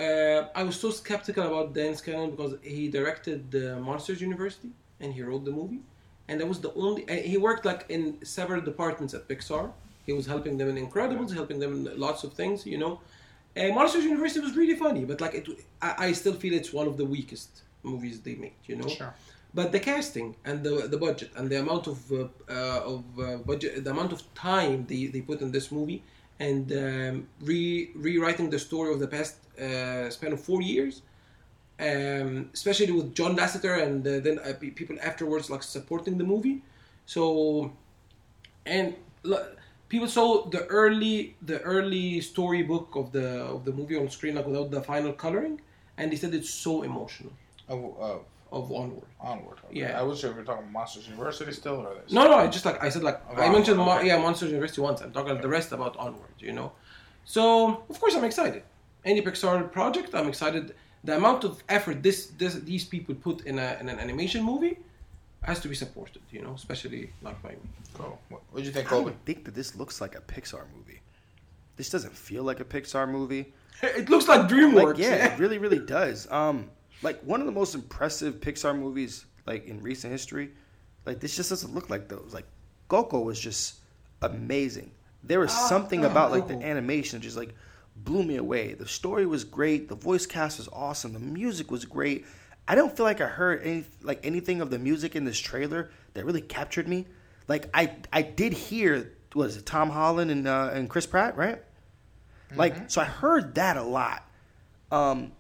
Uh, I was so skeptical about Dan Scanlon because he directed the Monsters University and he wrote the movie, and that was the only. And he worked like in several departments at Pixar. He was helping them in Incredibles, helping them in lots of things, you know. And Monsters University was really funny, but like it, I, I still feel it's one of the weakest movies they made, you know. Sure. But the casting and the the budget and the amount of uh, uh, of uh, budget, the amount of time they, they put in this movie, and um, re rewriting the story of the past uh, span of four years, um, especially with John Lasseter and uh, then uh, pe- people afterwards like supporting the movie. So, and people saw the early the early storybook of the of the movie on screen like without the final coloring, and they said it's so emotional. Of, of of onward. Onward. Okay. Yeah. I wasn't sure if we are talking Monsters University still or this. No, no, I just like I said, like I mentioned, Mo- okay. yeah, Monsters University once. I'm talking the rest about Onward, you know. So of course I'm excited. Any Pixar project, I'm excited. The amount of effort this, this these people put in a in an animation movie has to be supported, you know, especially like by me. Cool. What did you think, Colby? don't think that this looks like a Pixar movie. This doesn't feel like a Pixar movie. It looks like DreamWorks. Like, yeah, it really, really (laughs) does. Um, like one of the most impressive Pixar movies, like in recent history. Like this just doesn't look like those. Like Coco was just amazing. There was Ah, something about like the animation, just like blew me away. The story was great. The voice cast was awesome. The music was great. I don't feel like I heard any like anything of the music in this trailer that really captured me. Like I I did hear was it Tom Holland and uh, and Chris Pratt right? Like so I heard that a lot. Um,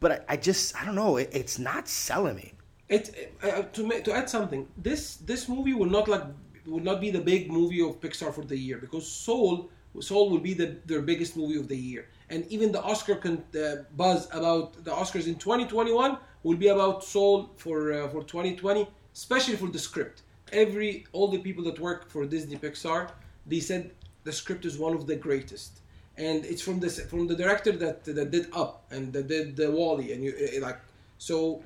but I, I just I don't know. It, it's not selling me. It uh, to to add something. This this movie will not like will not be the big movie of Pixar for the year because Soul Soul will be the their biggest movie of the year, and even the Oscar con- uh, buzz about the Oscars in 2021 will be about Soul for uh, for 2020, especially for the script. Every all the people that work for Disney Pixar, they said the script is one of the greatest, and it's from this from the director that that did Up and that did the WALL-E, and you uh, like so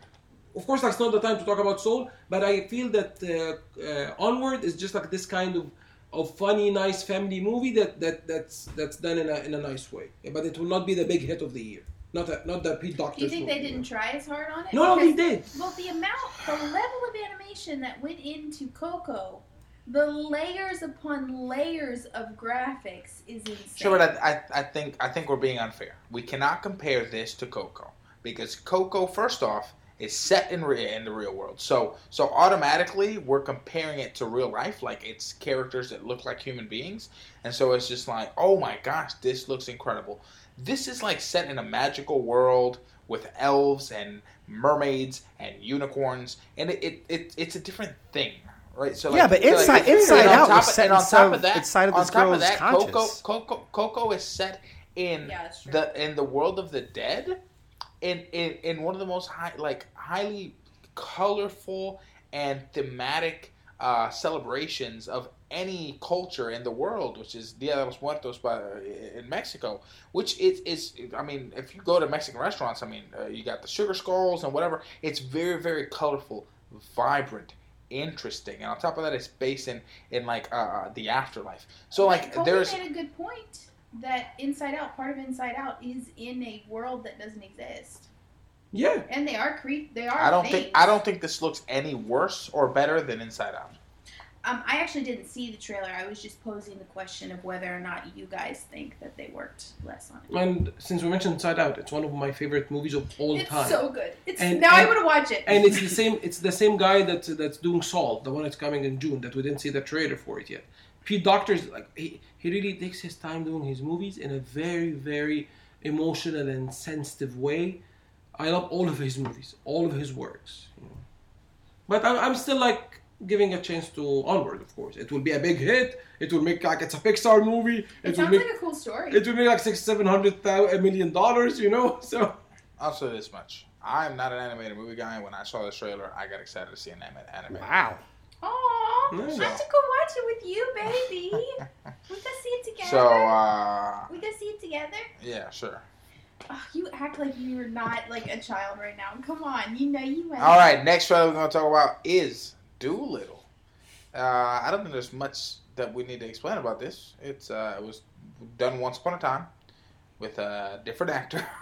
of course, that's not the time to talk about Soul, but I feel that uh, uh, Onward is just like this kind of, of funny, nice family movie that, that that's that's done in a, in a nice way. But it will not be the big hit of the year. Not that not the Pete Docter. Do you think they didn't try as hard on it? No, no, they did. Well, the amount, the level of animation that went into Coco, the layers upon layers of graphics is insane. Sure, but I, I, I think I think we're being unfair. We cannot compare this to Coco because Coco, first off, is set in re- in the real world. So so automatically we're comparing it to real life, like it's characters that look like human beings, and so it's just like, oh my gosh, this looks incredible. This is like set in a magical world with elves and mermaids and unicorns, and it, it, it it's a different thing. Right, so Yeah, but so Inside- and Inside Out top of- set and on inside top of- of that, inside of on this top girl's that. Coco, Coco, Coco is set in Yeah, the in the world of the dead, in in, in one of the most high, like highly colorful and thematic uh, celebrations of any culture in the world, which is Dia de los Muertos by, in Mexico, which is, is I mean, if you go to Mexican restaurants, I mean, uh, you got the sugar skulls and whatever. It's very, very colorful, vibrant, interesting, and on top of that, it's based in in like uh, the afterlife. So like, Colby there's made a good point that Inside Out, part of Inside Out, is in a world that doesn't exist, Yeah, and they are creep. They are. I don't things. think I don't think this looks any worse or better than Inside Out. Um, I actually didn't see the trailer. I was just posing the question of whether or not you guys think that they worked less on it. and since we mentioned Inside Out, it's one of my favorite movies of all it's time. It's so good. It's And- now I and- want to watch it. and it's the (laughs) same it's the same guy that that's doing Soul, the one that's coming in June that we didn't see the trailer for it yet. Pete Docter's like he, he really takes his time doing his movies in a very very emotional and sensitive way. I love all of his movies, all of his works. You know. But I'm, I'm still like giving a chance to Onward, of course. It will be a big hit. It will make like it's a Pixar movie. it It, will sounds make like a cool story. it will make like six seven hundred thousand a dollars. You know, (laughs) so I'll say this much: I'm not an animated movie guy. When I saw this trailer, I got excited to see an animated. anime. Wow. Aww, Yeah. I have to go watch it with you, baby. we can see it (laughs) together. So uh, we can see it together. yeah, sure. Oh, you act like you're not like a child right now. Come on, you know you went. All right, next trailer we're going to talk about is Dolittle. Uh, I don't think there's much that we need to explain about this. It's uh, it was done once upon a time with a different actor. (laughs)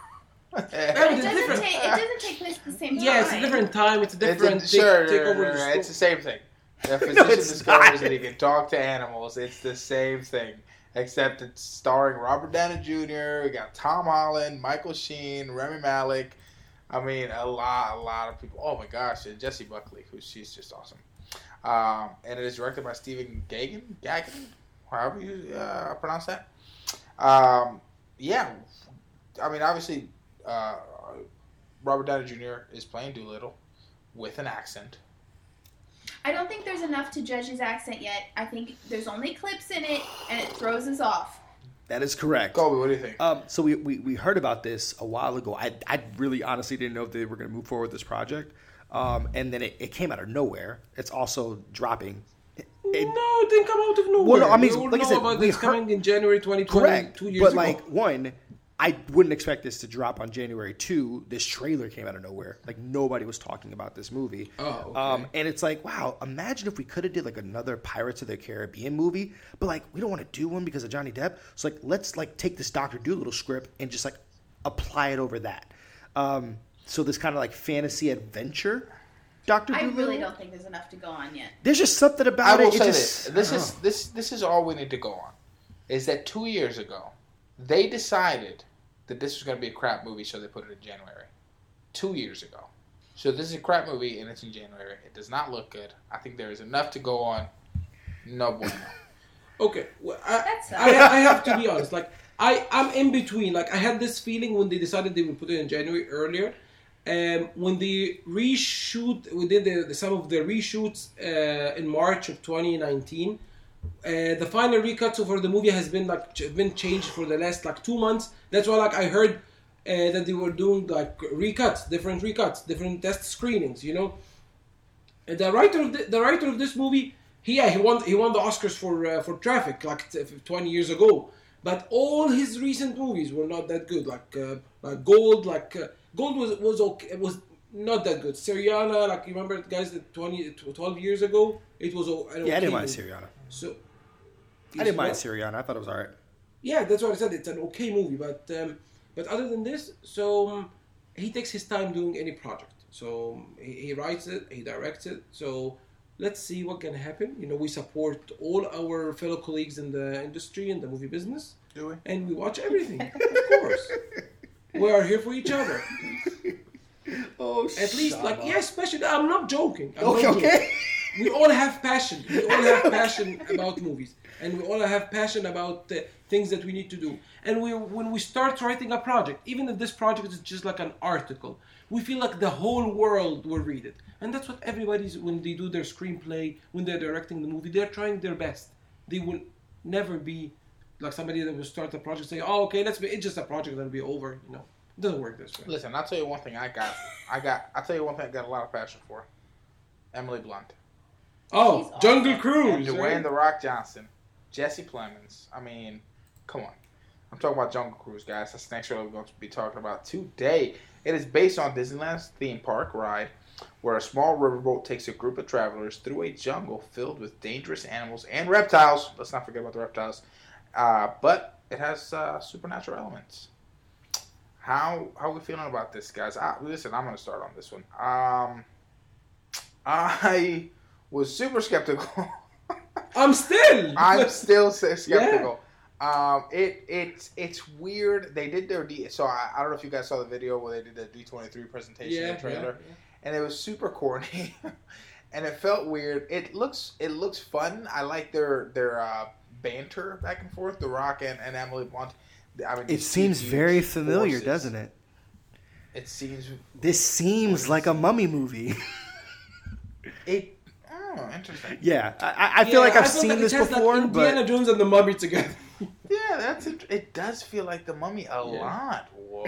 (laughs) It doesn't different. take. It doesn't take place at the same time. yeah, it's a different time. It's a It's a- different take, sure, take no, over no, the no, it's the same thing. The (laughs) No, physician it's discovers that he can talk to animals. It's the same thing, except it's starring Robert Downey Jr. We got Tom Holland, Michael Sheen, Rami Malek. I mean, a lot, a lot of people. Oh my gosh, and Jessie Buckley, who she's just awesome. Um, and it is directed by Stephen Gaghan, Gaghan, however you uh, pronounce that. Um, yeah, I mean, obviously, uh, Robert Downey Jr. is playing Dolittle with an accent. I don't think there's enough to judge his accent yet. I think there's only clips in it, and it throws us off. That is correct. Colby, what do you think? Um, so we, we, we heard about this a while ago. I, I really honestly didn't know if they were going to move forward with this project. Um, and then it, it came out of nowhere. It's also dropping. It- it- no, it didn't come out of nowhere. Well, no, I mean, we like I said, about we this heard- coming in January 2020, correct. two years but ago. like one, I wouldn't expect this to drop on January two. This trailer came out of nowhere. Like nobody was talking about this movie. Oh, okay. Um, and it's like, wow, imagine if we could have did like another Pirates of the Caribbean movie, but like we don't want to do one because of Johnny Depp. So like let's like take this Doctor Dolittle script and just like apply it over that. Um, so this kind of like fantasy adventure Doctor I Dolittle. really don't think there's enough to go on yet. There's just something I about will it. it say just, this: this is know. this this is all we need to go on. Is that two years ago, They decided that this was going to be a crap movie, so they put it in January. Two years ago. So this is a crap movie, and it's in January. It does not look good. I think there is enough to go on. No bueno. (laughs) Okay, well, I, That's I, I have to be honest. Like I, I'm in between. Like I had this feeling when they decided they would put it in January earlier. Um, when they reshoot, we did the, the, some of the reshoots uh, in March of 2019. Uh, the final recuts for the movie has been like been changed for the last like two months. That's why like I heard uh, that they were doing like recuts, different recuts, different test screenings. You know, and the writer of the, the writer of this movie, he yeah, he won he won the Oscars for uh, for Traffic like t- 20 years ago. But all his recent movies were not that good. Like uh, like Gold, like uh, Gold was was okay, it was not that good. Syriana, like you remember guys that 20 12 years ago, it was o- an Yeah, I okay didn't mind movie. Syriana. So I didn't mind What? Syriana. I thought it was alright. Yeah, that's what I said. It's an okay movie, but um, but other than this, so um, he takes his time doing any project. So um, he, he writes it, he directs it. So let's see what can happen. You know, we support all our fellow colleagues in the industry and the movie business, Do we? and we watch everything. of course, (laughs) we are here for each other. (laughs) Oh, At least, like, yeah, especially. I'm not joking. I'm Okay, not joking. okay. we all have passion. We all have (laughs) passion about movies, and we all have passion about uh, things that we need to do. And we, when we start writing a project, even if this project is just like an article, we feel like the whole world will read it. And that's what everybody's when they do their screenplay, when they're directing the movie, they're trying their best. They will never be like somebody that will start the project say, "Oh, okay, let's be. It's just a project that'll be over." You know, it doesn't work this way. Listen, I'll tell you one thing I got. (laughs) I got. I'll tell you one thing I got a lot of passion for. Emily Blunt. Oh, She's Jungle awesome. Cruise. And Dwayne right? The Rock Johnson. Jesse Plemons. I mean, come on. I'm talking about Jungle Cruise, guys. That's the next show we're going to be talking about today. It is based on Disneyland's theme park ride, where a small riverboat takes a group of travelers through a jungle filled with dangerous animals and reptiles. Let's not forget about the reptiles. Uh, but it has uh, supernatural elements. How how are we feeling about this, guys? I, listen, I'm going to start on this one. Um, I was super skeptical. (laughs) I'm still. I'm still skeptical. Um, it it's it's weird. They did their D. So I, I don't know if you guys saw the video where they did the D twenty three presentation yeah, and trailer, yeah. and it was super corny, (laughs) and it felt weird. It looks it looks fun. I like their their uh, banter back and forth. The Rock and, and Emily Blunt. I mean, It seems very familiar, forces. doesn't it? It seems This seems like a mummy movie. (laughs) it. Oh, interesting. yeah, I- I, I feel Yeah, like I've feel seen like this has, like, before, Indiana but Jones and the Mummy together. (laughs) Yeah, that's it. It does feel like the Mummy a Yeah. lot. Whoa.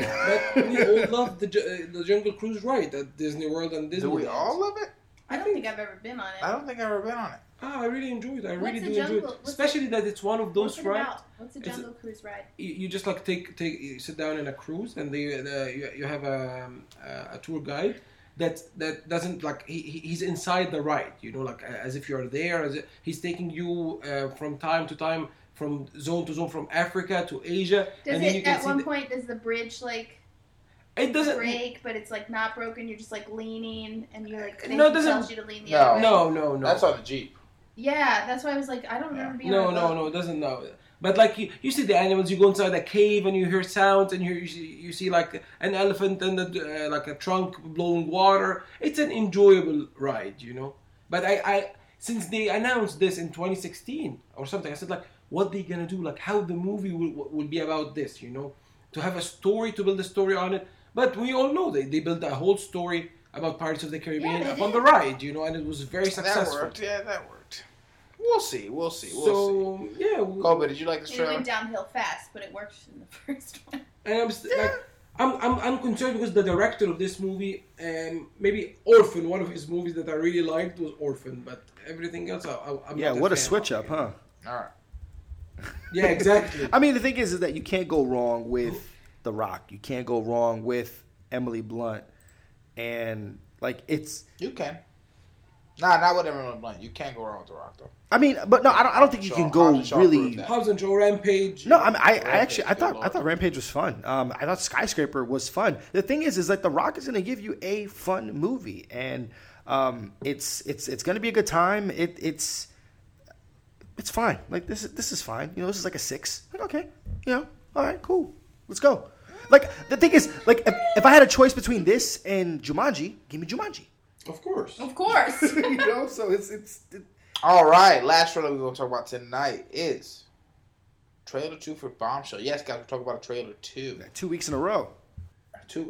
but we all love the uh, the Jungle Cruise ride at Disney World and Disney. Do we all love it? I don't think I've ever been on it. I don't think I've ever been on it. Ah, I really enjoyed it. I really What's do the enjoy it, what's especially that it's one of those What's rides. What's a It's Jungle Cruise ride? You, you just like take take you sit down in a cruise and they the, you, you have a, um, a a tour guide that that doesn't like he, he- he's inside the ride you know like as if you're there as if he's taking you uh, from time to time from zone to zone from Africa to Asia Does and then you it can at see one the- point does the bridge like it doesn't break, but it's like not broken? You're just like leaning, and you're like No, it it doesn't- tells you to lean the No. other way. no no no That's on the Jeep. Yeah, that's why I was like, I don't remember being No, no, no, it doesn't know. But like you, you see the animals, you go inside a cave and you hear sounds, and you you see, you see like an elephant and a, uh, like a trunk blowing water. It's an enjoyable ride, you know. But I, I since they announced this in 2016 or something, I said like, what they gonna do? Like how the movie will will be about this, you know, to have a story to build a story on it. But we all know they they built a whole story about Pirates of the Caribbean they upon did. the ride, you know, and it was very That successful. worked. Yeah, that worked. We'll see. We'll see. We'll see. yeah, we- Colby, did you like this It trailer? went downhill fast, but it worked in the (laughs) first one. And I'm st- like, I'm, I'm, I'm concerned because the director of this movie, um, maybe Orphan, one of his movies that I really liked was Orphan, but everything else, I, I, I'm yeah, not what a fan switch up, huh? All right. Yeah, exactly. (laughs) I mean, the thing is, is that you can't go wrong with The Rock. You can't go wrong with Emily Blunt, and like it's. You can. Nah, not with Emily Blunt. You can't go wrong with The Rock, though. I mean, but no, I don't. I don't think you Shaw- can go Hobbs Shaw really. proved that. Hobbs and Joe Rampage. No, I mean, I, I actually, I thought, I thought Rampage was fun. Um, I thought Skyscraper was fun. The thing is, is like The Rock is going to give you a fun movie, and um, it's it's it's going to be a good time. It it's it's fine. Like this is this is fine. You know, this is like a six. Like okay, you know, All right, cool. Let's go. Like the thing is, like if, if I had a choice between this and Jumanji, give me Jumanji. Of course. Of course. (laughs) you know, so it's it's. It, All right, last trailer we're gonna talk about tonight is trailer two for Bombshell. Yes, guys, we're talking about a trailer two. two weeks in a row. Two.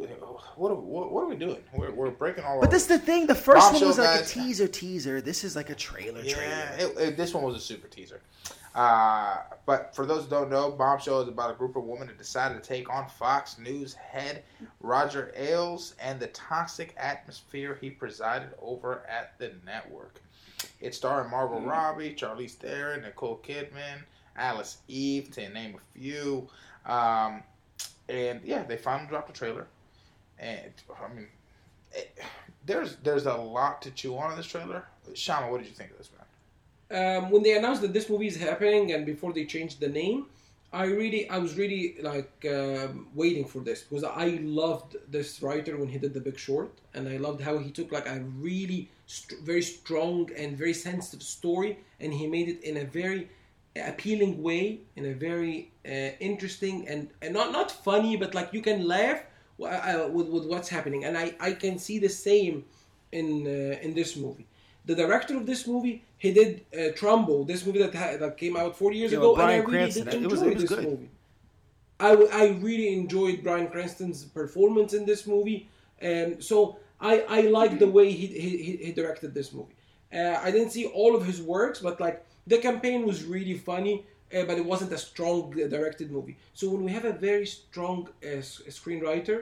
What are, what, what are we doing? We're, we're breaking all. But this is the thing. The first one was like guys. a teaser, teaser. This is like a trailer, Yeah, trailer. it, it- this one was a super teaser. Uh, but for those who don't know, Bombshell is about a group of women that decided to take on Fox News head Roger Ailes and the toxic atmosphere he presided over at the network. It's starring Margot Robbie, Charlize Theron, Nicole Kidman, Alice Eve, to name a few. Um, and yeah, they finally dropped a trailer. And I mean, it, there's there's a lot to chew on in this trailer. Shama, what did you think of this man? um, when they announced that this movie is happening and before they changed the name, I really, I was really like um, waiting for this because I loved this writer when he did The Big Short, and I loved how he took like a really st- very strong and very sensitive story, and he made it in a very appealing way, in a very uh, interesting and, and not not funny, but like you can laugh uh, with, with what's happening, and I, I can see the same in uh, in this movie. The director of this movie, he did uh, Trumbo, this movie that ha- that came out four years Yeah, ago, Bryan and I really Cranston. did It was- it was this good. movie. I, w- I really enjoyed Bryan Cranston's performance in this movie, and so I I like the way he he, he- directed this movie. Uh, I didn't see all of his works, but like the campaign was really funny, uh, but it wasn't a strong uh, directed movie. So when we have a very strong uh, screenwriter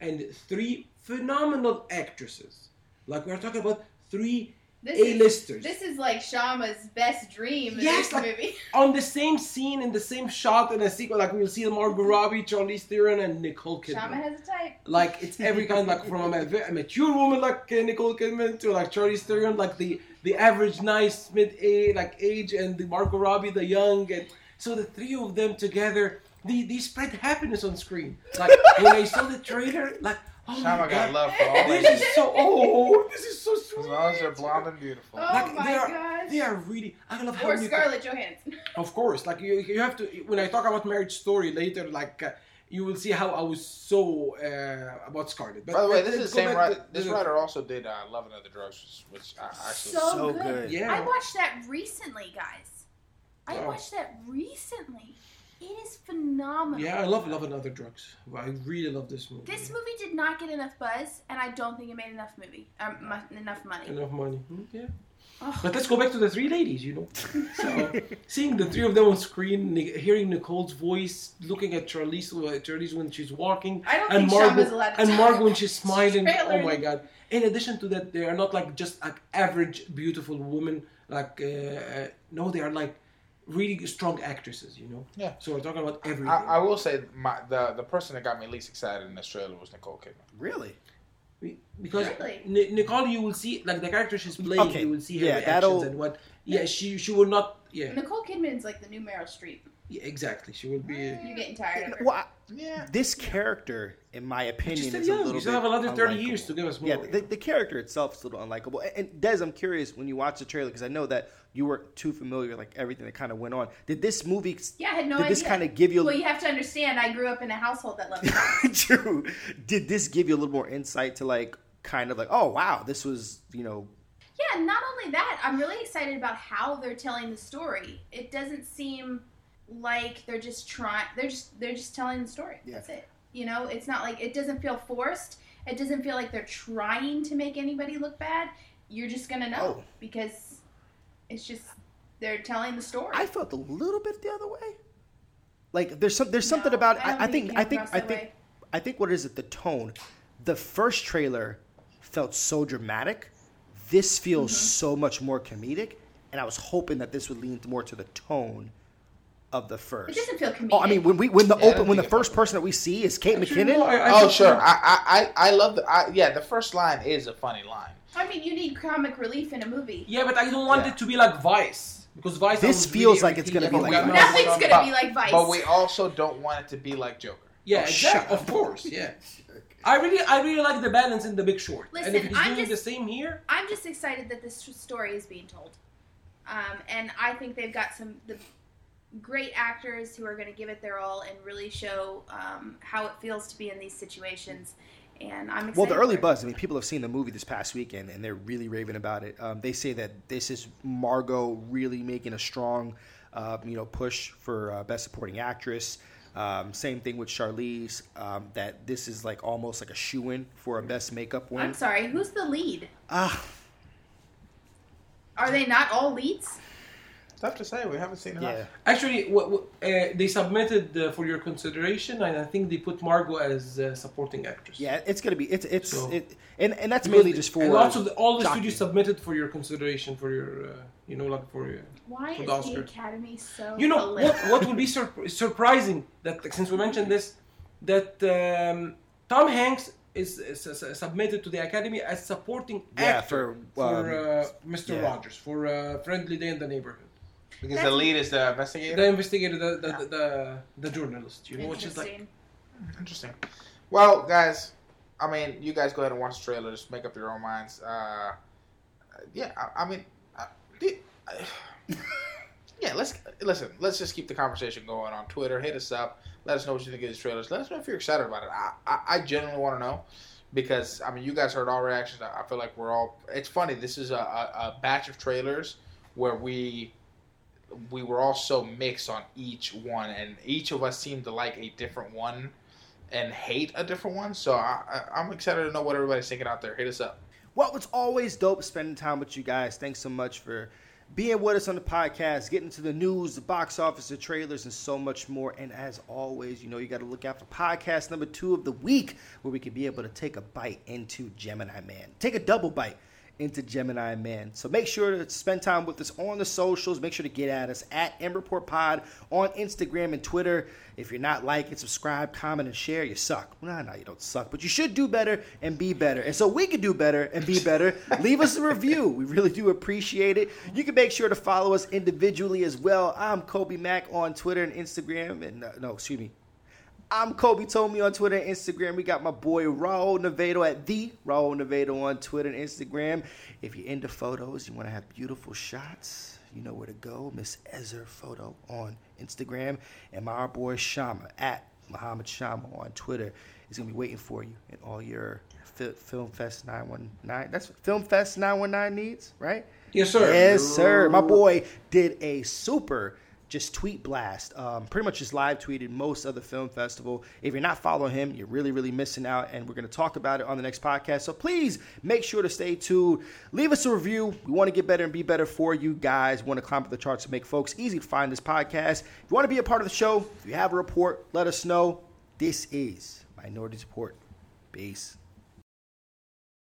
and three phenomenal actresses, like we're talking about three A-listers this is like Shama's best dream in Yes, this like- movie. (laughs) on the same scene in the same shot in a sequel. Like we'll see the Margot Robbie, Charlize Theron, and Nicole Kidman. Shama has a type. like it's every (laughs) kind like from a, a mature woman like uh, Nicole Kidman to like Charlize Theron like the the average nice mid age like age and the Margot Robbie the young and so the three of them together they, they spread happiness on screen like when I saw the trailer like oh Shama got love for all this ages. is so oh this is so sweet. As sweet long as they're blonde and beautiful. Oh like my they are gosh. they are really I love how Or Nicole- Scarlett Johansson. (laughs) of course, like you, you have to. When I talk about Marriage Story later, like uh, you will see how I was so uh, about Scarlett. But By the way, this is the same writer. This writer also did uh, Love and Other Drugs, which I actually So, So good. good. Yeah. I watched that recently, guys. I Wow. watched that recently. It is phenomenal. Yeah, I love Love and Other Drugs. I really love this movie. This movie did not get enough buzz, and I don't think it made enough movie, um, mu- enough money. enough money. Hmm, Yeah. Ugh. But let's go back to the three ladies. You know, so (laughs) seeing the three of them on screen, hearing Nicole's voice, looking at Charlize, uh, Charlize when she's walking, I don't and think Margot, Shama's allowed to and. Margot when she's smiling. Oh my god! In addition to that, they are not like just like average beautiful women. Like uh, uh, no, they are like really strong actresses. You know. Yeah. So we're talking about everything. I, I will say my the the person that got me least excited in this trailer was Nicole Kidman. Really? because Really? Ni- Nicole, you will see like the character she's playing. Okay, You will see her yeah, reactions that'll- and what. Yeah, she she will not. Yeah, Nicole Kidman's like the new Meryl Streep. yeah exactly. She will be. You're getting tired of her. Well, I- Yeah. this character, in my opinion, She's still is a young. little You still bit have another thirty years to give us more. Yeah, the, the character itself is a little unlikable. And- And Des, I'm curious when you watch the trailer because I know that you weren't too familiar with like everything that kind of went on. Did this movie? Yeah, I had no did idea. this kind of give you? Well, you have to understand, I grew up in a household that loved. (laughs) True. Did this give you a little more insight to like kind of like, oh wow, this was you know yeah, not only that, I'm really excited about how they're telling the story. It doesn't seem like they're just trying. They're just they're just telling the story. Yeah. That's it. You know, it's not like it doesn't feel forced. It doesn't feel like they're trying to make anybody look bad. You're just gonna know Oh. because it's just they're telling the story. I felt a little bit the other way. Like there's some there's something No, about I I, think I think I think way. I think what is it the tone? The first trailer felt so dramatic. This feels Mm-hmm. so much more comedic, and I was hoping that this would lean more to the tone of the first. it first. doesn't feel comedic. Oh, I mean when we when the Yeah, open when the first person that we see is Kate Actually, McKinnon. no, I- I Oh think- sure, I I I I love the I, yeah. The first line is a funny line. I mean, you need comic relief in a movie. Yeah, but I don't want Yeah. it to be like Vice because Vice. This feels really like it's gonna be like. Vice. Nothing's gonna be like Vice. But we also don't want it to be like Joker. Yeah, Oh, exactly. Of course, yeah. (laughs) I really, I really like the balance in The Big Short. and Listen, if he's I'm doing just- the same here, I'm just excited that this story is being told, um, and I think they've got some the great actors who are going to give it their all and really show um, how it feels to be in these situations. And I'm excited. Well, the early buzz. I mean, people have seen the movie this past weekend, and they're really raving about it. Um, they say that this is Margot really making a strong, uh, you know, push for uh, best supporting actress. Um, same thing with Charlize. Um, that this is like almost like a shoe in for a best makeup win. I'm sorry, who's the lead? Ah, Are they not all leads? Tough to say. We haven't seen enough. yeah. Actually, what, what, uh, they submitted uh, for your consideration, and I think they put Margot as uh, supporting actress. Yeah, it's gonna be it's it's So- it, and and that's mainly just for and also the, all the studios submitted for your consideration for your, uh, you know, like for your. Why For is the the Academy so You know what? political? What will be sur- surprising that like, since we mentioned this, that um, Tom Hanks is, is, is submitted to the Academy as supporting Yeah, actor for, for, um, uh, Mr. yeah. Rogers for uh, Friendly Day in the Neighborhood. Because That's- the lead is the investigator. The investigator, the the, the, the, the journalist, you know, which is like Interesting. Interesting. Well, guys, I mean, you guys go ahead and watch the trailers. Make up your own minds. Uh, yeah, I, I mean, the- (sighs) yeah. Let's listen. Let's just keep the conversation going on Twitter. Hit us up. Let us know what you think of these trailers. Let us know if you're excited about it. I, I, I genuinely want to know because I mean, you guys heard all reactions. I, I feel like we're all. It's funny. This is a, a, a batch of trailers where we we were all so mixed on each one, and each of us seemed to like a different one and hate a different one. So I, I, I'm excited to know what everybody's thinking out there. Hit us up. Well, it's always dope spending time with you guys. Thanks so much for being with us on the podcast, getting to the news, the box office, the trailers, and so much more. And as always, you know, you got to look out for podcast number two of the week where we can be able to take a bite into Gemini Man. Take a double bite into Gemini Man. So make sure to spend time with us on the socials. Make sure to get at us at M Report Pod on Instagram and Twitter. If you're not liking, subscribe, comment, and share, you suck. Well, no, you don't suck, but you should do better and be better. And so we can do better and be better. (laughs) Leave us a review. We really do appreciate it. You can make sure to follow us individually as well. I'm Colby Mack on Twitter and Instagram. And uh, no, excuse me, I'm Colby Told Me on Twitter and Instagram. We got my boy Raul Navedo at the Raul Navedo on Twitter and Instagram. If you're into photos, you want to have beautiful shots, you know where to go. Miss Ezer Photo on Instagram. And my boy Shama at Muhammad Shama on Twitter is going to be waiting for you and all your Fi- FilmFest 919. That's what FilmFest 919 needs, right? yes, sir. Yes, sir. My boy did a super just tweet blast. Um, pretty much just live tweeted most of the film festival. If you're not following him, you're really, really missing out. And we're going to talk about it on the next podcast. So please make sure to stay tuned. Leave us a review. We want to get better and be better for you guys. We want to climb up the charts to make folks easy to find this podcast. If you want to be a part of the show, if you have a report, let us know. This is Minority Report. Peace.